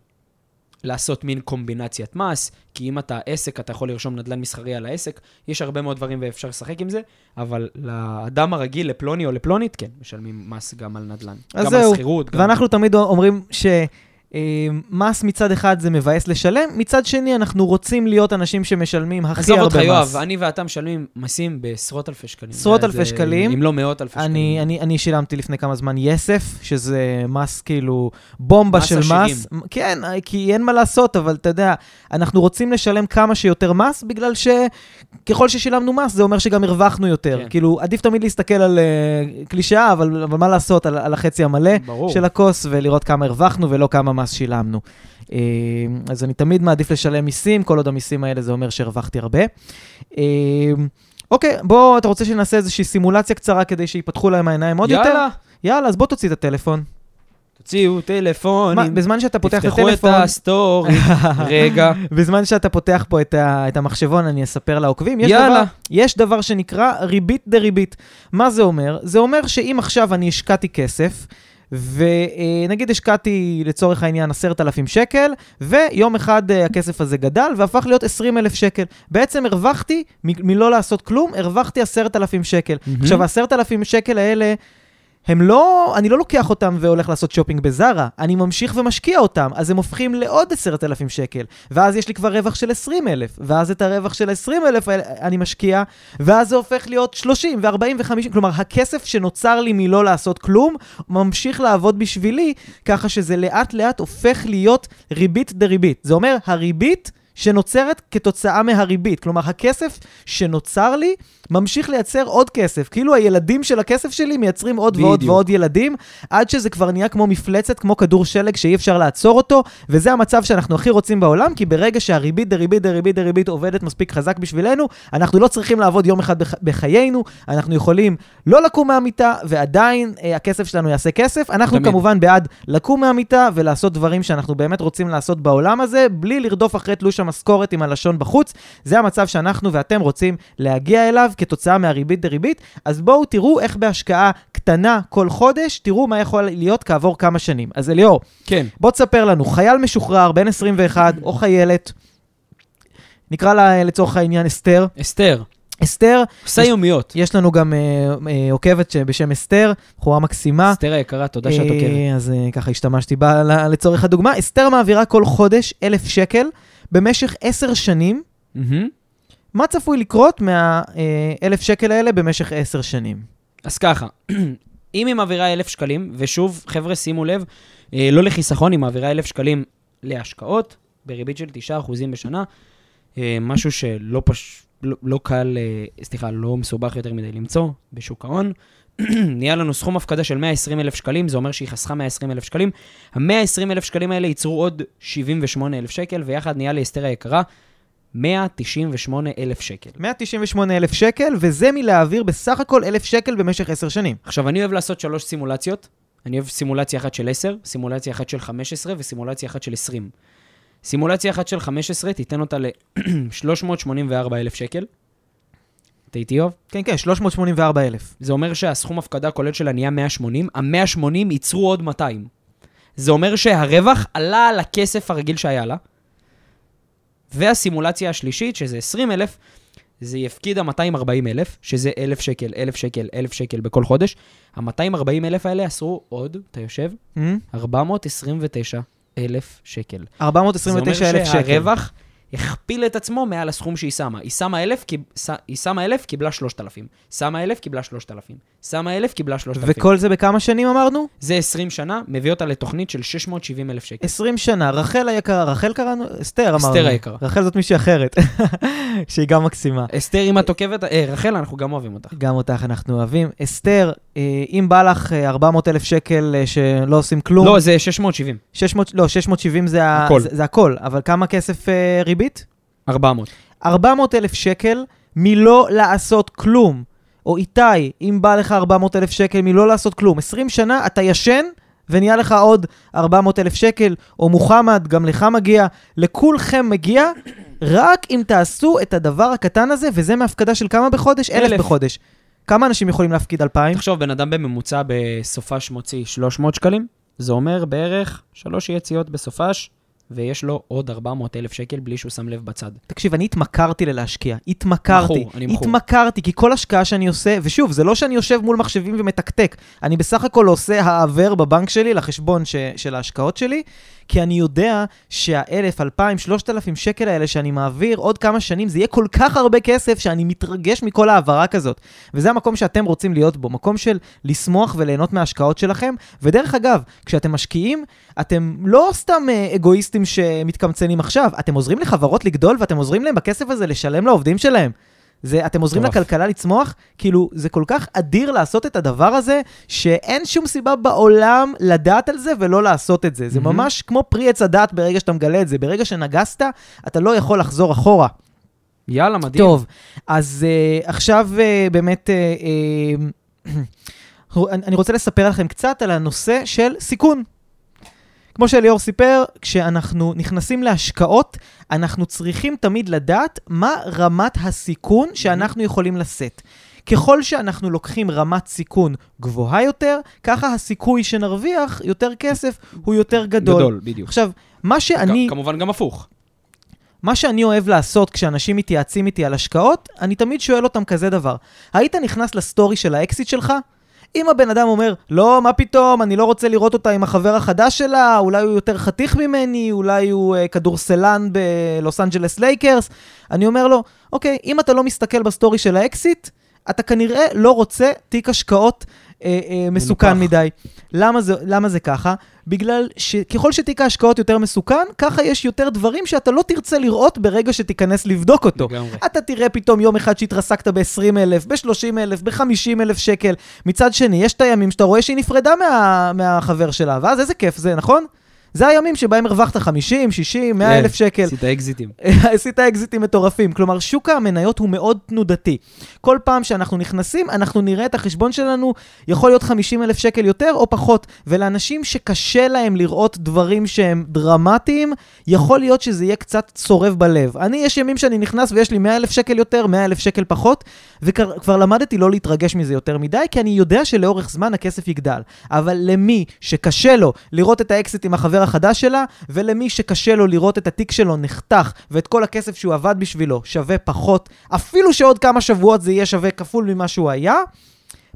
לעשות מין קומבינציית מס, כי אם אתה עסק, אתה יכול לרשום נדל"ן מסחרי על העסק. יש הרבה מאוד דברים ואפשר לשחק עם זה, אבל לאדם הרגיל, לפלוני או לפלונית, כן, משלמים מס גם על נדל"ן. גם זהו. על שכירות. גם... ואנחנו תמיד אומרים ש... אה, מס מצד אחד זה מבאס לשלם, מצד שני אנחנו רוצים להיות אנשים שמשלמים הכי עזוב אותך, הרבה יואב, מס. אני ואתה משלמים מסים בעשרות אלפי שקלים. עשרות אלפי שקלים. אם לא מאות אלפי שקלים. אני, אני, אני שילמתי לפני כמה זמן יסף, שזה מס כאילו בומבה מס של עשירים. מס. כן, כי אין מה לעשות, אבל אתה יודע, אנחנו רוצים לשלם כמה שיותר מס, בגלל שככל ששילמנו מס, זה אומר שגם הרווחנו יותר. כן. כאילו, עדיף תמיד להסתכל על uh, קלישאה, אבל, אבל מה לעשות, על, על החצי המלא ברור. של הכוס, ולראות כמה הרווחנו ולא כמה מס שילמנו. אה, אז אני תמיד מעדיף לשלם מיסים, כל עוד המיסים האלה זה אומר שהרווחתי הרבה. אה, אוקיי, בוא, אתה רוצה שנעשה איזושהי סימולציה קצרה כדי שיפתחו להם העיניים עוד יותר? יאללה, יאללה, אז בוא תוציא את הטלפון. תוציאו מה, טלפונים, בזמן שאתה פותח את תפתחו את הטלפון, הסטורי. <laughs> רגע. בזמן שאתה פותח פה את, ה, את המחשבון, אני אספר לעוקבים. יש יאללה. דבר, יש דבר שנקרא ריבית דריבית. מה זה אומר? זה אומר שאם עכשיו אני השקעתי כסף, ונגיד השקעתי לצורך העניין 10,000 שקל, ויום אחד אה, הכסף הזה גדל והפך להיות 20,000 שקל. בעצם הרווחתי, מ- מלא לעשות כלום, הרווחתי 10,000 שקל. עכשיו, ה-10,000 שקל האלה, הם לא, אני לא לוקח אותם והולך לעשות שופינג בזארה, אני ממשיך ומשקיע אותם, אז הם הופכים לעוד 10,000 שקל, ואז יש לי כבר רווח של 20,000, ואז את הרווח של 20,000 האלה אני משקיע, ואז זה הופך להיות 30 ו-40 ו-50, כלומר, הכסף שנוצר לי מלא לעשות כלום, ממשיך לעבוד בשבילי, ככה שזה לאט לאט הופך להיות ריבית דריבית. זה אומר, הריבית שנוצרת כתוצאה מהריבית. כלומר, הכסף שנוצר לי ממשיך לייצר עוד כסף. כאילו הילדים של הכסף שלי מייצרים עוד ועוד בדיוק. ועוד ילדים, עד שזה כבר נהיה כמו מפלצת, כמו כדור שלג שאי אפשר לעצור אותו, וזה המצב שאנחנו הכי רוצים בעולם, כי ברגע שהריבית דריבית דריבית דריבית עובדת מספיק חזק בשבילנו, אנחנו לא צריכים לעבוד יום אחד בח... בחיינו, אנחנו יכולים לא לקום מהמיטה, ועדיין אה, הכסף שלנו יעשה כסף. אנחנו תמיד. כמובן בעד לקום מהמיטה ולעשות דברים שאנחנו באמת רוצים לעשות בעולם הזה, בלי לרדוף אחרי תלוש המשכורת עם הלשון בחוץ. זה המצב שאנחנו ואתם רוצים להגיע אליו כתוצאה מהריבית דריבית. אז בואו תראו איך בהשקעה קטנה כל חודש, תראו מה יכול להיות כעבור כמה שנים. אז אליאור, כן. בוא תספר לנו, חייל משוחרר, בן 21, או חיילת, נקרא לה לצורך העניין אסתר. אסתר, אסתר, עושה יומיות. יש לנו גם אה, אה, עוקבת בשם אסתר, בחורה מקסימה. אסתר היקרה, תודה שאת אה, עוקבת. אז אה, ככה השתמשתי בה לצורך הדוגמה. אסתר מעבירה כל חודש אלף שקל במשך עשר שנים. מהמם. מה צפוי לקרות מהאלף שקל האלה במשך עשר שנים? אז ככה, <clears throat> אם היא מעבירה אלף שקלים, ושוב, חבר'ה, שימו לב, אה, לא לחיסכון, היא מעבירה אלף שקלים להשקעות, בריבית של 9% בשנה, אה, משהו שלא פש... לא, לא קל, אה, סליחה, לא מסובך יותר מדי למצוא בשוק ההון. <clears throat> נהיה לנו סכום הפקדה של 120 אלף שקלים, זה אומר שהיא חסכה 120 אלף שקלים. ה-120 אלף שקלים האלה ייצרו עוד 78 אלף שקל, ויחד נהיה לאסתר היקרה 198 אלף שקל. 198 אלף שקל, וזה מלהעביר בסך הכל אלף שקל במשך עשר שנים. עכשיו, אני אוהב לעשות שלוש סימולציות. אני אוהב סימולציה אחת של 10, סימולציה אחת של 15 וסימולציה אחת של 20. סימולציה אחת של 15 תיתן אותה ל-384 <clears throat> אלף שקל. אתה איתי יוב? כן, כן, 384 אלף. זה אומר שהסכום הפקדה הכולל שלה נהיה 180, ה-180 ייצרו עוד 200. זה אומר שהרווח עלה על הכסף הרגיל שהיה לה. והסימולציה השלישית, שזה 20 אלף, זה יפקיד ה-240 אלף, שזה 1,000 שקל, 1,000 שקל, 1,000 שקל בכל חודש. ה-240 אלף האלה עשו עוד, אתה יושב, 429 אלף שקל. 429 אלף זה שקל. אומר שהרווח הכפיל את עצמו מעל הסכום שהיא שמה. היא שמה 1,000, קיב- ש- היא שמה 1,000, קיבלה 3,000. שמה 1,000, קיבלה 3,000. שמה 1,000, קיבלה 3,000. וכל זה בכמה שנים אמרנו? זה 20 שנה, מביא אותה לתוכנית של 670 אלף שקל. 20 שנה. רחל היקרה, רחל קראנו? אסתר אמרנו. אסתר היקרה. רחל זאת מישהי אחרת, <laughs> שהיא גם מקסימה. אסתר, אם את עוקבת, אה, רחל, אנחנו גם אוהבים אותך. גם אותך אנחנו אוהבים. אסתר, אם בא לך אה, 400 אלף שקל אה, שלא עושים כלום, לא, זה 670. 600, לא, 670 זה, הכל. זה, זה הכל, אבל כמה כסף אה, ריבית? 400. 400 אלף שקל מלא לעשות כלום. או איתי, אם בא לך 400 אלף שקל מלא לעשות כלום. 20 שנה אתה ישן ונהיה לך עוד 400 אלף שקל, או מוחמד, גם לך מגיע, לכולכם מגיע, רק אם תעשו את הדבר הקטן הזה, וזה מהפקדה של כמה בחודש? אלף אלף. בחודש. כמה אנשים יכולים להפקיד 2,000? תחשוב, בן אדם בממוצע בסופש מוציא 300 שקלים, זה אומר בערך שלוש יציאות בסופש, ויש לו עוד 400 אלף שקל בלי שהוא שם לב בצד. תקשיב, אני התמכרתי ללהשקיע. התמכרתי. מכור, אני מכור. התמכרתי, כי כל השקעה שאני עושה, ושוב, זה לא שאני יושב מול מחשבים ומתקתק, אני בסך הכל עושה העבר בבנק שלי לחשבון ש, של ההשקעות שלי, כי אני יודע שהאלף, אלפיים, שלושת אלפים שקל האלה שאני מעביר עוד כמה שנים, זה יהיה כל כך הרבה כסף שאני מתרגש מכל העברה כזאת. וזה המקום שאתם רוצים להיות בו, מקום של לשמוח וליהנות מההשקעות שלכם. ודרך אגב, כשאתם משקיעים, אתם לא סתם אה, אגואיסטים שמתקמצנים עכשיו, אתם עוזרים לחברות לגדול ואתם עוזרים להם בכסף הזה לשלם לעובדים שלהם. זה, אתם עוזרים מטורף. לכלכלה לצמוח, כאילו, זה כל כך אדיר לעשות את הדבר הזה, שאין שום סיבה בעולם לדעת על זה ולא לעשות את זה. זה מהמם. ממש כמו פרי עץ הדעת ברגע שאתה מגלה את זה. ברגע שנגסת, אתה לא יכול לחזור אחורה. יאללה, מדהים. טוב, אז uh, עכשיו uh, באמת, uh, <clears throat> uh, אני רוצה לספר לכם קצת על הנושא של סיכון. כמו שאליאור סיפר, כשאנחנו נכנסים להשקעות, אנחנו צריכים תמיד לדעת מה רמת הסיכון שאנחנו יכולים לשאת. ככל שאנחנו לוקחים רמת סיכון גבוהה יותר, ככה הסיכוי שנרוויח יותר כסף הוא יותר גדול. גדול, בדיוק. עכשיו, מה שאני... כמובן גם הפוך. מה שאני אוהב לעשות כשאנשים מתייעצים איתי על השקעות, אני תמיד שואל אותם כזה דבר. היית נכנס לסטורי של האקסית שלך? אם הבן אדם אומר, לא, מה פתאום, אני לא רוצה לראות אותה עם החבר החדש שלה, אולי הוא יותר חתיך ממני, אולי הוא אה, כדורסלן בלוס אנג'לס לייקרס, אני אומר לו, אוקיי, אם אתה לא מסתכל בסטורי של האקסית, אתה כנראה לא רוצה תיק השקעות אה, אה, מסוכן. מדי. למה זה, למה זה ככה? בגלל שככל שתיק ההשקעות יותר מסוכן, ככה יש יותר דברים שאתה לא תרצה לראות ברגע שתיכנס לבדוק אותו. לגמרי. אתה תראה פתאום יום אחד שהתרסקת ב-20,000, ב-30,000, ב-50,000 שקל. מצד שני, יש את הימים שאתה רואה שהיא נפרדה מה, מהחבר שלה, ואז איזה כיף זה, נכון? זה הימים שבהם הרווחת 50, 60, 100 אלף שקל. עשית אקזיטים. <laughs> עשית אקזיטים מטורפים. כלומר, שוק המניות הוא מאוד תנודתי. כל פעם שאנחנו נכנסים, אנחנו נראה את החשבון שלנו, יכול להיות 50 אלף שקל יותר או פחות. ולאנשים שקשה להם לראות דברים שהם דרמטיים, יכול להיות שזה יהיה קצת צורב בלב. אני, יש ימים שאני נכנס ויש לי 100 אלף שקל יותר, 100 אלף שקל פחות, וכבר למדתי לא להתרגש מזה יותר מדי, כי אני יודע שלאורך זמן הכסף יגדל. אבל למי שקשה לו לראות את האקסית עם החבר החדש שלה, ולמי שקשה לו לראות את התיק שלו נחתך, ואת כל הכסף שהוא עבד בשבילו שווה פחות, אפילו שעוד כמה שבועות זה יהיה שווה כפול ממה שהוא היה,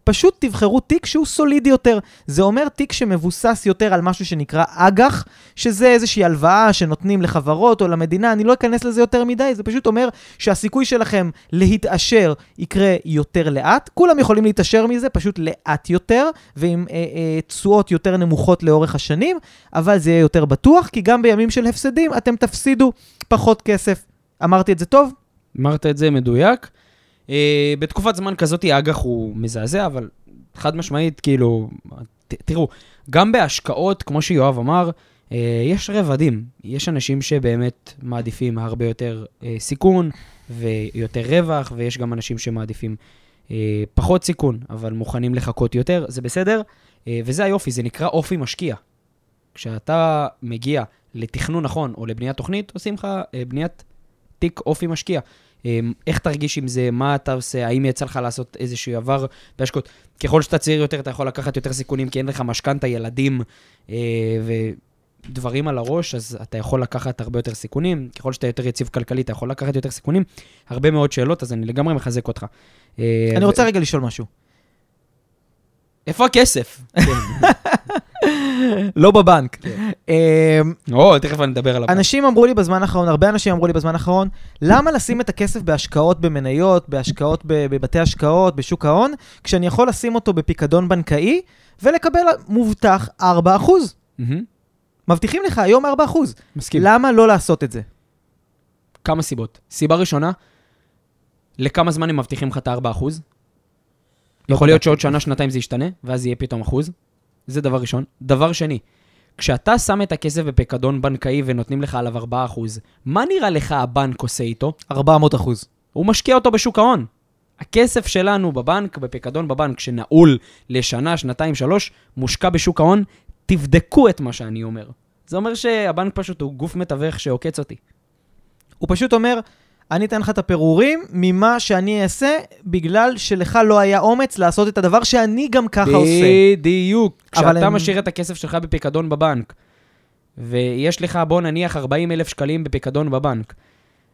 פשוט תבחרו תיק שהוא סולידי יותר. זה אומר תיק שמבוסס יותר על משהו שנקרא אג"ח, שזה איזושהי הלוואה שנותנים לחברות או למדינה, אני לא אכנס לזה יותר מדי, זה פשוט אומר שהסיכוי שלכם להתעשר יקרה יותר לאט. כולם יכולים להתעשר מזה, פשוט לאט יותר, ועם אה, אה, תשואות יותר נמוכות לאורך השנים, אבל זה יהיה יותר בטוח, כי גם בימים של הפסדים אתם תפסידו פחות כסף. אמרתי את זה טוב? אמרת את זה מדויק. Uh, בתקופת זמן כזאת האג"ח הוא מזעזע, אבל חד משמעית, כאילו, ת, תראו, גם בהשקעות, כמו שיואב אמר, uh, יש רבדים. יש אנשים שבאמת מעדיפים הרבה יותר uh, סיכון ויותר רווח, ויש גם אנשים שמעדיפים פחות סיכון, אבל מוכנים לחכות יותר, זה בסדר. וזה היופי, זה נקרא אופי משקיע. כשאתה מגיע לתכנון נכון או לבניית תוכנית, עושים לך בניית תיק אופי משקיע. אמ, איך תרגיש עם זה, מה אתה עושה, האם יצא לך לעשות איזשהו עבר בהשקעות. ככל שאתה צעיר יותר, אתה יכול לקחת יותר סיכונים, כי אין לך משכנתה, ילדים אה, ודברים על הראש, אז אתה יכול לקחת הרבה יותר סיכונים. ככל שאתה יותר יציב כלכלית, אתה יכול לקחת יותר סיכונים. הרבה מאוד שאלות, אז אני לגמרי מחזק אותך. אה, אני רוצה רגע לשאול משהו. איפה הכסף? לא בבנק. כן. אמ, או, תכף אני אדבר עליו. אנשים אמרו לי בזמן האחרון, הרבה אנשים אמרו לי בזמן האחרון, למה לשים את הכסף בהשקעות במניות, בהשקעות ב- בבתי השקעות, בשוק ההון, כשאני יכול לשים אותו בפיקדון בנקאי ולקבל מובטח 4%? מהמם, מבטיחים לך היום 4%. מסכים. למה לא לעשות את זה? כמה סיבות. סיבה ראשונה, לכמה זמן הם מבטיחים לך את ה-4%? יכול להיות שעוד שנה, שנתיים זה ישתנה, ואז יהיה פתאום אחוז. זה דבר ראשון. דבר שני, כשאתה שם את הכסף בפיקדון בנקאי ונותנים לך עליו 4%, מה נראה לך הבנק עושה איתו? 400 אחוז. הוא משקיע אותו בשוק ההון. הכסף שלנו בבנק, בפיקדון בבנק, שנעול לשנה, שנתיים, שלוש, מושקע בשוק ההון, תבדקו את מה שאני אומר. זה אומר שהבנק פשוט הוא גוף מתווך שעוקץ אותי. הוא פשוט אומר, אני אתן לך את הפירורים ממה שאני אעשה, בגלל שלך לא היה אומץ לעשות את הדבר שאני גם ככה עושה. בדיוק. כשאתה הם- משאיר את הכסף שלך בפיקדון בבנק, ויש לך, בוא נניח, 40 אלף שקלים בפיקדון בבנק,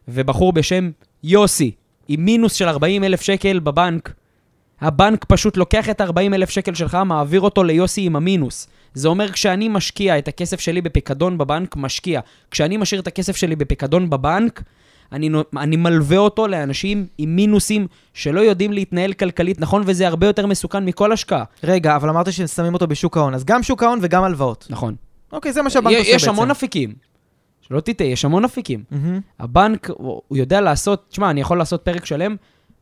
ובחור בשם יוסי, עם מינוס של 40 אלף שקל בבנק, הבנק פשוט לוקח את ה-40 אלף שקל שלך, מעביר אותו ליוסי עם המינוס. זה אומר כשאני משקיע את הכסף שלי בפיקדון בבנק, משקיע. כשאני משאיר את הכסף שלי בפיקדון בבנק, אני, אני מלווה אותו לאנשים עם מינוסים שלא יודעים להתנהל כלכלית נכון, וזה הרבה יותר מסוכן מכל השקעה. רגע, אבל אמרת ששמים אותו בשוק ההון, אז גם שוק ההון וגם הלוואות. נכון. אוקיי, זה מה שהבנק עושה בעצם. יש המון אפיקים. שלא תטעה, יש המון אפיקים. מהמם. הבנק, הוא הוא יודע לעשות, תשמע, אני יכול לעשות פרק שלם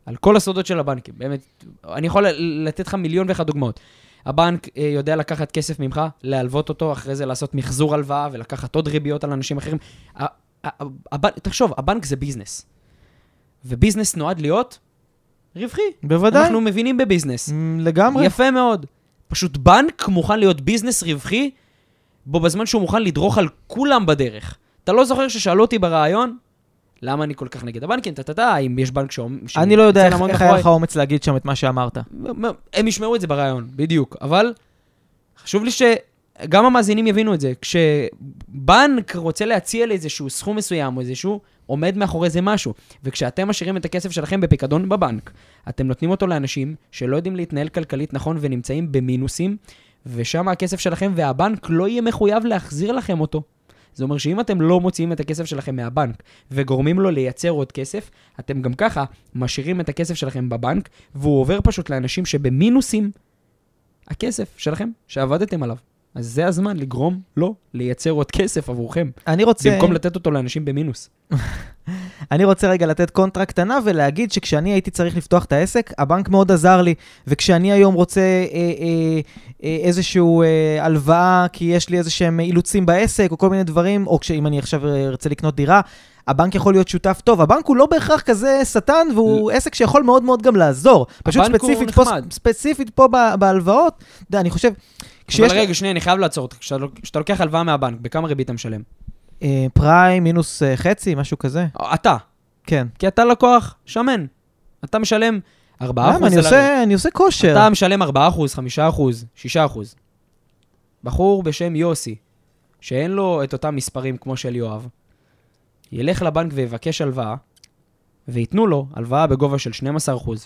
על כל הסודות של הבנקים. באמת, אני יכול לתת לך מיליון ואחת דוגמאות. הבנק אה, יודע לקחת כסף ממך, להלוות אותו, אחרי זה לעשות מחזור הלוואה ולקחת עוד ריביות על אנשים אחרים. הבנק- תחשוב, הבנק זה business. ו business נועד להיות רווחי. בוודאי. אנחנו מבינים ב business. לגמרי. יפה מאוד. פשוט בנק מוכן להיות business רווחי, בו בזמן שהוא מוכן לדרוך על כולם בדרך. אתה לא זוכר ששאלו אותי בריאיון, למה אני כל כך נגד הבנקים, טה-טה-טה, האם יש בנק שאומר... אני לא יודע איך איך היה לך אומץ להגיד שם את מה שאמרת. הם ישמעו את זה ברעיון, בדיוק. אבל חשוב לי שגם המאזינים יבינו את זה. כשבנק רוצה להציע לאיזשהו סכום מסוים או איזשהו, עומד מאחורי זה משהו. וכשאתם משאירים את הכסף שלכם בפיקדון בבנק, אתם נותנים אותו לאנשים שלא יודעים להתנהל כלכלית נכון ונמצאים במינוסים, ושם הכסף שלכם והבנק לא יהיה מחויב להחזיר לכם אותו. זה אומר שאם אתם לא מוציאים את הכסף שלכם מהבנק וגורמים לו לייצר עוד כסף, אתם גם ככה משאירים את הכסף שלכם בבנק, והוא עובר פשוט לאנשים שבמינוסים הכסף שלכם, שעבדתם עליו. אז זה הזמן לגרום לו לייצר עוד כסף עבורכם, אני רוצה... במקום לתת אותו לאנשים במינוס. <laughs> אני רוצה רגע לתת קונטרה קטנה ולהגיד שכשאני הייתי צריך לפתוח את העסק, הבנק מאוד עזר לי. וכשאני היום רוצה אה, אה, אה, איזושהי אה, הלוואה, כי יש לי איזה שהם אילוצים בעסק, או כל מיני דברים, או כשאם אני עכשיו אה, ארצה לקנות דירה, הבנק יכול להיות שותף טוב. הבנק הוא לא בהכרח כזה שטן, והוא עסק שיכול מאוד מאוד גם לעזור. פשוט ספציפית פה. ספציפית פה בהלוואות, אתה יודע, אני חושב... אבל רגע, שנייה, אני חייב לעצור אותך. כשאתה לוק- כשאתה לוקח הלוואה מהבנק, בכמה ריבית אתה משלם? אה, פריים מינוס אה, חצי, משהו כזה. אתה, כן. כי אתה לקוח שמן. אתה משלם 4% למה? אני עושה, אני עושה כושר. אתה משלם 4%, 5%, 6%. בחור בשם יוסי, שאין לו את אותם מספרים כמו של יואב, ילך לבנק ויבקש הלוואה, וייתנו לו הלוואה בגובה של 12%,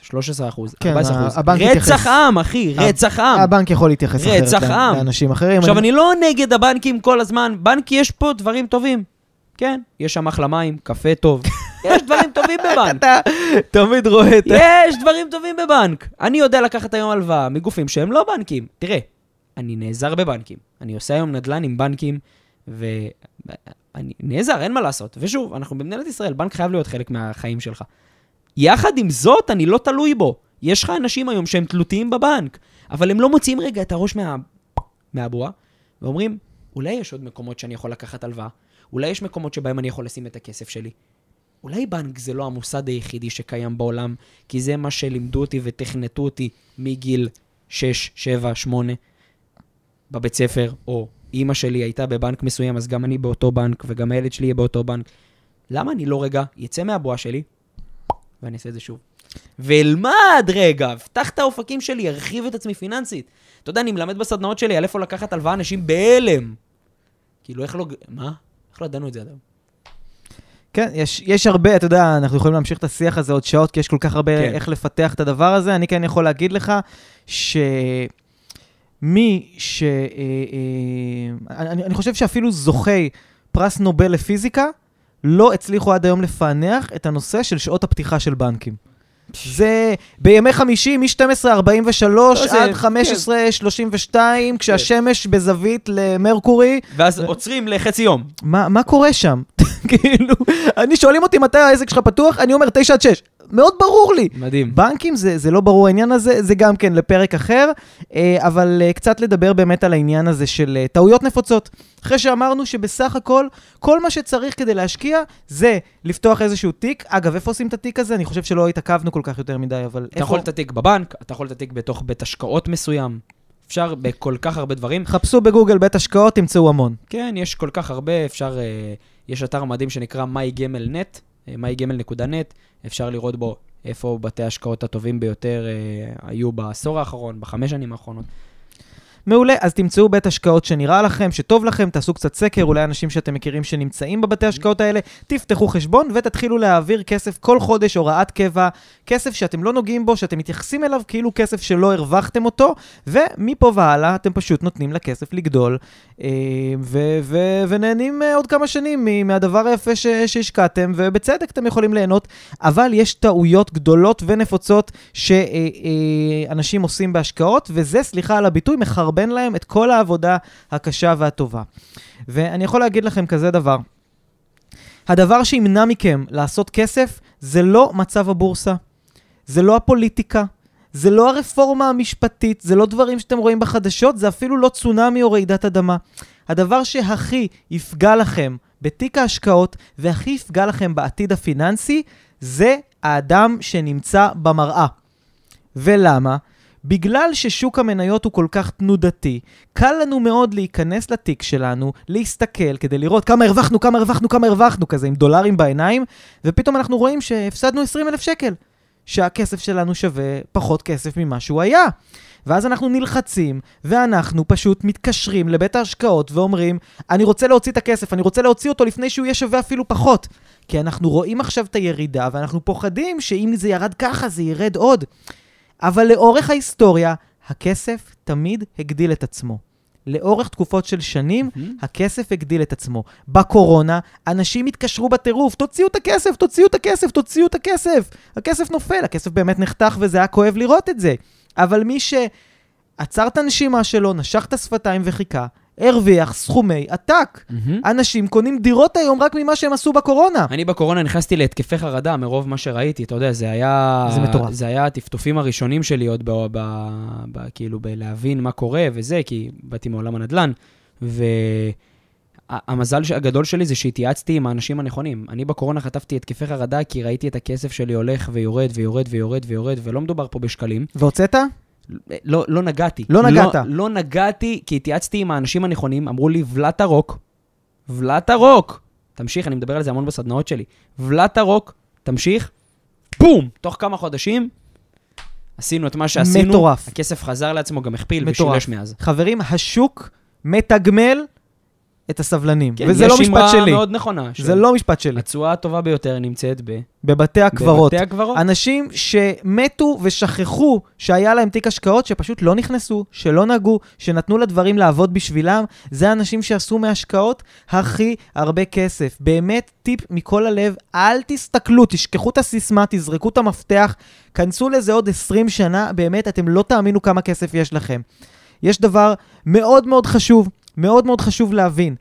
13%, כן, 14%. הבנק רצח. עם, אחי, הב- רצח עם. הבנק יכול להתייחס אחרת עם. לאנשים אחרים. עכשיו, אני לא נגד הבנקים כל הזמן, בנק יש פה דברים טובים. כן, יש שם אחלה מים, קפה טוב. <laughs> יש דברים טובים בבנק. אתה תמיד רואה את. יש דברים טובים בבנק. אני יודע לקחת היום הלוואה מגופים שהם לא בנקים. תראה, אני נעזר בבנקים. אני עושה היום נדל"ן עם בנקים, ואני נעזר, אין מה לעשות. ושוב, אנחנו במדינת ישראל, בנק חייב להיות חלק מהחיים שלך. יחד עם זאת, אני לא תלוי בו. יש לך אנשים היום שהם תלותיים בבנק, אבל הם לא מוציאים רגע את הראש מה... מהבועה, ואומרים, אולי יש עוד מקומות שאני יכול לקחת הלוואה, אולי יש מקומות שבהם אני יכול לשים את הכסף שלי. אולי בנק זה לא המוסד היחידי שקיים בעולם, כי זה מה שלימדו אותי ותכנתו אותי מגיל 6, 7, 8 בבית ספר, או אימא שלי הייתה בבנק מסוים, אז גם אני באותו בנק, וגם הילד שלי יהיה באותו בנק. למה אני לא רגע יצא מהבועה שלי, ואני אעשה את זה שוב. ואלמד רגע, אפתח את האופקים שלי, ארחיב את עצמי פיננסית. אתה יודע, אני מלמד בסדנאות שלי על איפה לקחת הלוואה, אנשים בהלם. כאילו, איך לא... מה? איך לא ידענו את זה עד היום? כן, יש, יש הרבה, אתה יודע, אנחנו יכולים להמשיך את השיח הזה עוד שעות, כי יש כל כך הרבה כן. איך לפתח את הדבר הזה. אני כן יכול להגיד לך ש... אה, אה, אני, אני חושב שאפילו זוכי פרס נובל לפיזיקה, לא הצליחו עד היום לפענח את הנושא של שעות הפתיחה של בנקים. זה בימי חמישי, מ-12.43 לא, כן. עד 15.32, כשהשמש בזווית למרקורי. ואז עוצרים לחצי יום. מה, מה קורה שם? <laughs> כאילו, אני שואלים אותי מתי העסק שלך פתוח, אני אומר 9 עד 6. מאוד ברור לי. מדהים. בנקים זה, זה לא ברור העניין הזה, זה גם כן לפרק אחר, אה, אבל אה, קצת לדבר באמת על העניין הזה של אה, טעויות נפוצות. אחרי שאמרנו שבסך הכל, כל מה שצריך כדי להשקיע זה לפתוח איזשהו תיק. אגב, איפה עושים את התיק הזה? אני חושב שלא התעכבנו כל כך יותר מדי, אבל אתה יכול את התיק בבנק, אתה יכול את התיק בתוך בית השקעות מסוים. אפשר בכל כך הרבה דברים. חפשו בגוגל בית השקעות, תמצאו המון. כן, יש כל כך הרבה, אפשר... יש אתר מדהים שנקרא mygamelnet, mygamel.net, אפשר לראות בו איפה בתי ההשקעות הטובים ביותר אה, היו בעשור האחרון, בחמש שנים האחרונות. מעולה, אז תמצאו בית השקעות שנראה לכם, שטוב לכם, תעשו קצת סקר, אולי אנשים שאתם מכירים שנמצאים בבתי השקעות האלה, תפתחו חשבון ותתחילו להעביר כסף כל חודש, הוראת קבע, כסף שאתם לא נוגעים בו, שאתם מתייחסים אליו כאילו כסף שלא הרווחתם אותו, ומפה והלאה אתם פשוט נותנים לכסף לגדול, אה, ו- ו- ונהנים אה, עוד כמה שנים מהדבר היפה ש- שהשקעתם, ובצדק אתם יכולים ליהנות, אבל יש טעויות גדולות ונפוצות שאנשים עושים בהשקעות, וזה, סליחה על הביטוי, מחרבן להם את כל העבודה הקשה והטובה. ואני יכול להגיד לכם כזה דבר, הדבר שימנע מכם לעשות כסף זה לא מצב הבורסה, זה לא הפוליטיקה, זה לא הרפורמה המשפטית, זה לא דברים שאתם רואים בחדשות, זה אפילו לא צונאמי או רעידת אדמה. הדבר שהכי יפגע לכם בתיק ההשקעות והכי יפגע לכם בעתיד הפיננסי, זה האדם שנמצא במראה. ולמה? בגלל ששוק המניות הוא כל כך תנודתי, קל לנו מאוד להיכנס לתיק שלנו, להסתכל כדי לראות כמה הרווחנו, כמה הרווחנו, כמה הרווחנו, כזה עם דולרים בעיניים, ופתאום אנחנו רואים שהפסדנו 20 אלף שקל. שהכסף שלנו שווה פחות כסף ממה שהוא היה. ואז אנחנו נלחצים, ואנחנו פשוט מתקשרים לבית ההשקעות ואומרים, אני רוצה להוציא את הכסף, אני רוצה להוציא אותו לפני שהוא יהיה שווה אפילו פחות. כי אנחנו רואים עכשיו את הירידה, ואנחנו פוחדים שאם זה ירד ככה, זה ירד עוד. אבל לאורך ההיסטוריה, הכסף תמיד הגדיל את עצמו. לאורך תקופות של שנים, הכסף הגדיל את עצמו. בקורונה, אנשים התקשרו בטירוף, תוציאו את הכסף, תוציאו את הכסף, תוציאו את הכסף. הכסף נופל, הכסף באמת נחתך וזה היה כואב לראות את זה. אבל מי שעצר את הנשימה שלו, נשך את השפתיים וחיכה, הרוויח סכומי עתק. מהמם. אנשים קונים דירות היום רק ממה שהם עשו בקורונה. אני בקורונה נכנסתי להתקפי חרדה מרוב מה שראיתי, אתה יודע, זה היה... זה מטורף. זה היה הטפטופים הראשונים שלי עוד ב... ב... ב... כאילו, בלהבין מה קורה וזה, כי באתי מעולם הנדל"ן, והמזל הגדול שלי זה שהתייעצתי עם האנשים הנכונים. אני בקורונה חטפתי התקפי חרדה כי ראיתי את הכסף שלי הולך ויורד ויורד ויורד ויורד, ולא מדובר פה בשקלים. והוצאת? לא, לא נגעתי. לא נגעת. לא, לא נגעתי, כי התייעצתי עם האנשים הנכונים, אמרו לי, ולטה רוק, ולטה רוק. תמשיך, אני מדבר על זה המון בסדנאות שלי. ולטה רוק, תמשיך, בום! תוך כמה חודשים עשינו את מה שעשינו. מטורף. הכסף חזר לעצמו, גם הכפיל מטורף. ושילש מאז. חברים, השוק מתגמל את הסבלנים. כן, וזה יש לא משפט אמרה שלי. מאוד נכונה. זה לא משפט שלי. התשואה הטובה ביותר נמצאת ב... בבתי הקברות. בבתי הקברות. אנשים שמתו ושכחו שהיה להם תיק השקעות, שפשוט לא נכנסו, שלא נגעו, שנתנו לדברים לעבוד בשבילם, זה האנשים שעשו מהשקעות הכי הרבה כסף. באמת, טיפ מכל הלב, אל תסתכלו, תשכחו את הסיסמה, תזרקו את המפתח, כנסו לזה עוד 20 שנה, באמת, אתם לא תאמינו כמה כסף יש לכם. יש דבר מאוד מאוד חשוב, מאוד מאוד חשוב להבין.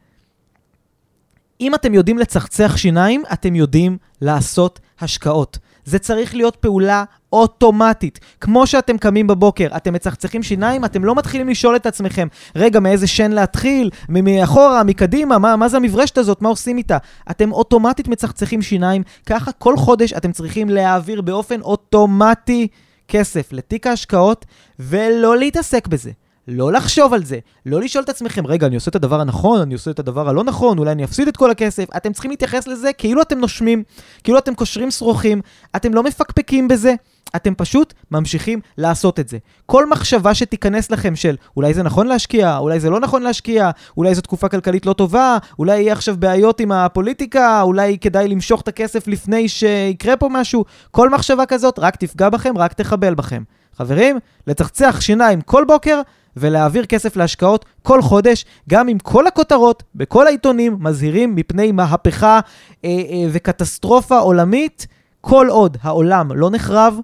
אם אתם יודעים לצחצח שיניים, אתם יודעים לעשות השקעות. זה צריך להיות פעולה אוטומטית. כמו שאתם קמים בבוקר, אתם מצחצחים שיניים, אתם לא מתחילים לשאול את עצמכם, רגע, מאיזה שן להתחיל? מאחורה, מקדימה, מה, מה זה המברשת הזאת? מה עושים איתה? אתם אוטומטית מצחצחים שיניים, ככה כל חודש אתם צריכים להעביר באופן אוטומטי כסף לתיק ההשקעות, ולא להתעסק בזה. לא לחשוב על זה, לא לשאול את עצמכם, רגע, אני עושה את הדבר הנכון, אני עושה את הדבר הלא נכון, אולי אני אפסיד את כל הכסף. אתם צריכים להתייחס לזה כאילו אתם נושמים, כאילו אתם קושרים שרוכים, אתם לא מפקפקים בזה, אתם פשוט ממשיכים לעשות את זה. כל מחשבה שתיכנס לכם של אולי זה נכון להשקיע, אולי זה לא נכון להשקיע, אולי זו תקופה כלכלית לא טובה, אולי יהיה עכשיו בעיות עם הפוליטיקה, אולי כדאי למשוך את הכסף לפני שיקרה פה משהו, כל מחשבה כזאת רק תפגע בכם, רק תחבל בכם. חברים, לצחצח שיניים כל בוקר ולהעביר כסף להשקעות כל חודש, גם אם כל הכותרות בכל העיתונים מזהירים מפני מהפכה אה, אה, וקטסטרופה עולמית, כל עוד העולם לא נחרב,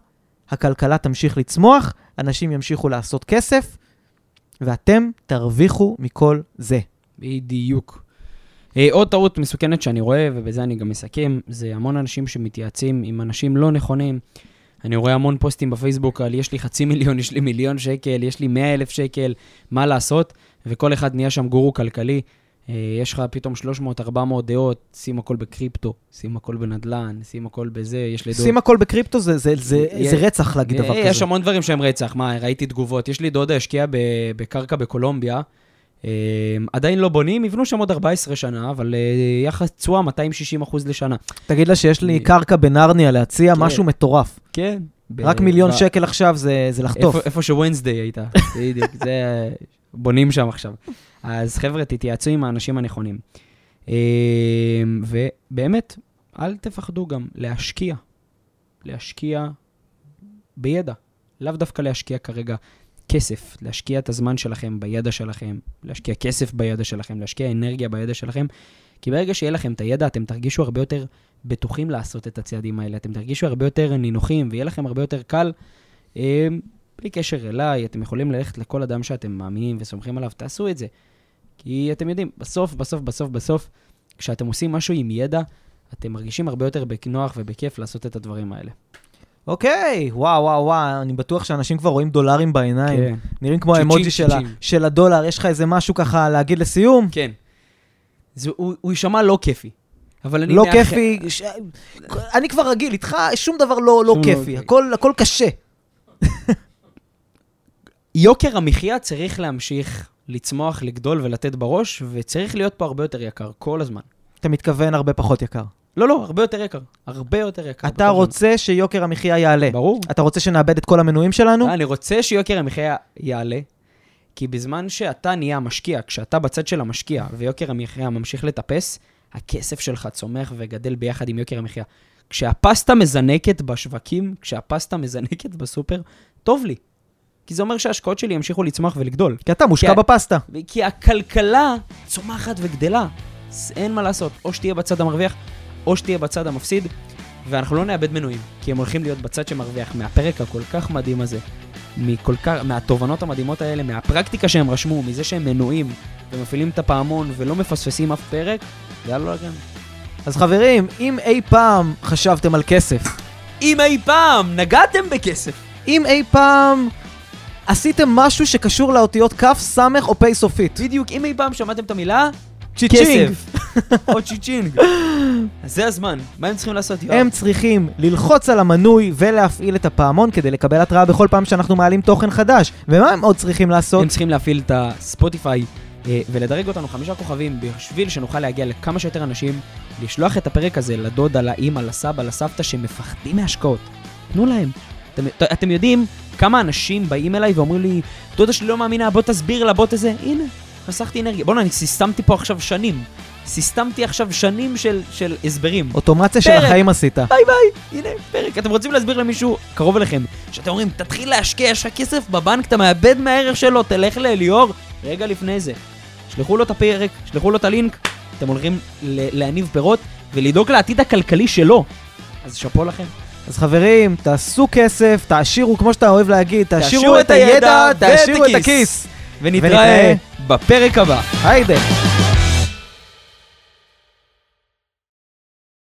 הכלכלה תמשיך לצמוח, אנשים ימשיכו לעשות כסף, ואתם תרוויחו מכל זה. בדיוק. אה, עוד טעות מסוכנת שאני רואה, ובזה אני גם מסכם, זה המון אנשים שמתייעצים עם אנשים לא נכונים. אני רואה המון פוסטים בפייסבוק על יש לי חצי מיליון, יש לי מיליון שקל, יש לי מאה אלף שקל, מה לעשות? וכל אחד נהיה שם גורו כלכלי. אה, יש לך פתאום 300-400 דעות, שים הכל בקריפטו, שים הכל בנדל"ן, שים הכל בזה, יש לי דעות. שים הכל בקריפטו זה, זה, זה, יש- זה רצח להגיד דבר אה, כזה. יש המון דברים שהם רצח, מה, ראיתי תגובות. יש לי דודה השקיעה בקרקע בקולומביה, אה, עדיין לא בונים, יבנו שם עוד 14 שנה, אבל אה, יחס תשואה 260 אחוז לשנה. תגיד לה שיש לי קרקע בנרניה להציע, כן. משהו מטורף. כן. רק מיליון שקל עכשיו זה, זה לחטוף. איפה, שוונסדיי הייתה, <laughs> בדיוק, זה, בונים שם עכשיו. אז חבר'ה, תתייעצו עם האנשים הנכונים. אה, ובאמת, אל תפחדו גם להשקיע. להשקיע בידע. לאו דווקא להשקיע כרגע כסף, להשקיע את הזמן שלכם בידע שלכם, להשקיע כסף בידע שלכם, להשקיע אנרגיה בידע שלכם, כי ברגע שיהיה לכם את הידע, אתם תרגישו הרבה יותר בטוחים לעשות את הצעדים האלה, אתם תרגישו הרבה יותר נינוחים, ויהיה לכם הרבה יותר קל, אה, בלי קשר אליי, אתם יכולים ללכת לכל אדם שאתם מאמינים וסומכים עליו, תעשו את זה. כי אתם יודעים, בסוף, בסוף, בסוף, בסוף, כשאתם עושים משהו עם ידע, אתם מרגישים הרבה יותר בנוח ובכיף לעשות את הדברים האלה. אוקיי, וואו, וואו, וואו, אני בטוח שאנשים כבר רואים דולרים בעיניים. כן. נראים כמו האמוג'י של. של הדולר. יש לך איזה משהו ככה להגיד לסיום? כן. זה, הוא, הוא יישמע לא כיפי. אבל אני לא כיפי. ש... אני כבר רגיל, איתך שום דבר לא, לא לא כיפי. כיפי. הכל, הכל קשה. יוקר המחיה צריך להמשיך לצמוח, לגדול ולתת בראש, וצריך להיות פה הרבה יותר יקר, כל הזמן. אתה מתכוון הרבה פחות יקר. לא, לא, הרבה יותר יקר. הרבה יותר יקר. אתה רוצה שיוקר המחיה יעלה. ברור. אתה רוצה שנאבד את כל המנויים שלנו? אני רוצה שיוקר המחיה יעלה, כי בזמן שאתה נהיה המשקיע, כשאתה בצד של המשקיע ויוקר המחיה ממשיך לטפס, הכסף שלך צומח וגדל ביחד עם יוקר המחיה. כשהפסטה מזנקת בשווקים, כשהפסטה מזנקת <laughs> בסופר, טוב לי. כי זה אומר שההשקעות שלי ימשיכו לצמוח ולגדול. כי אתה מושקע כן. בפסטה. כי הכלכלה צומחת וגדלה. אין מה לעשות, או שתהיה בצד המרוויח, או שתהיה בצד המפסיד, ואנחנו לא נאבד מנויים, כי הם הולכים להיות בצד שמרוויח מהפרק הכל כך מדהים הזה. מכל כך, מהתובנות המדהימות האלה, מהפרקטיקה שהם רשמו, מזה שהם מנועים ומפעילים את הפעמון ולא מפספסים אף פרק, יאללה לכם. אז חברים, אם אי פעם חשבתם על כסף, אם אי פעם נגעתם בכסף, אם אי פעם עשיתם משהו שקשור לאותיות כ', ס' או פ' סופית, בדיוק, אם אי פעם שמעתם את המילה, צ'יצ'ינג. או צ'יצ'ינג. אז זה הזמן, מה הם צריכים לעשות, יואב? הם צריכים ללחוץ על המנוי ולהפעיל את הפעמון כדי לקבל התראה בכל פעם שאנחנו מעלים תוכן חדש. ומה הם עוד צריכים לעשות? הם צריכים להפעיל את הספוטיפיי אה, ולדרג אותנו חמישה כוכבים בשביל שנוכל להגיע לכמה שיותר אנשים, לשלוח את הפרק הזה לדודה, לאימא, לסבא, לסבתא שמפחדים מהשקעות. תנו להם. אתם, אתם יודעים כמה אנשים באים אליי ואומרים לי, דודה שלי לא מאמינה, בוא תסביר לה, בוא תזה. הנה, חסכתי אנרגיה. בוא'נה, אני סיסטמתי פה עכשיו שנים. סיסטמתי עכשיו שנים של, של הסברים. אוטומציה של פרק. החיים עשית. ביי ביי, הנה, פרק. אתם רוצים להסביר למישהו קרוב אליכם, שאתם אומרים, תתחיל להשקיע, יש לך כסף בבנק, אתה מאבד מהערך שלו, תלך לאליאור. רגע לפני זה, שלחו לו את הפרק, שלחו לו את הלינק, אתם הולכים להניב פירות ולדאוג לעתיד הכלכלי שלו. אז שאפו לכם. אז חברים, תעשו כסף, תעשירו, כמו שאתה אוהב להגיד, תעשירו את הידע, תעשירו את הכיס. ונתראה בפרק הבא. היידה.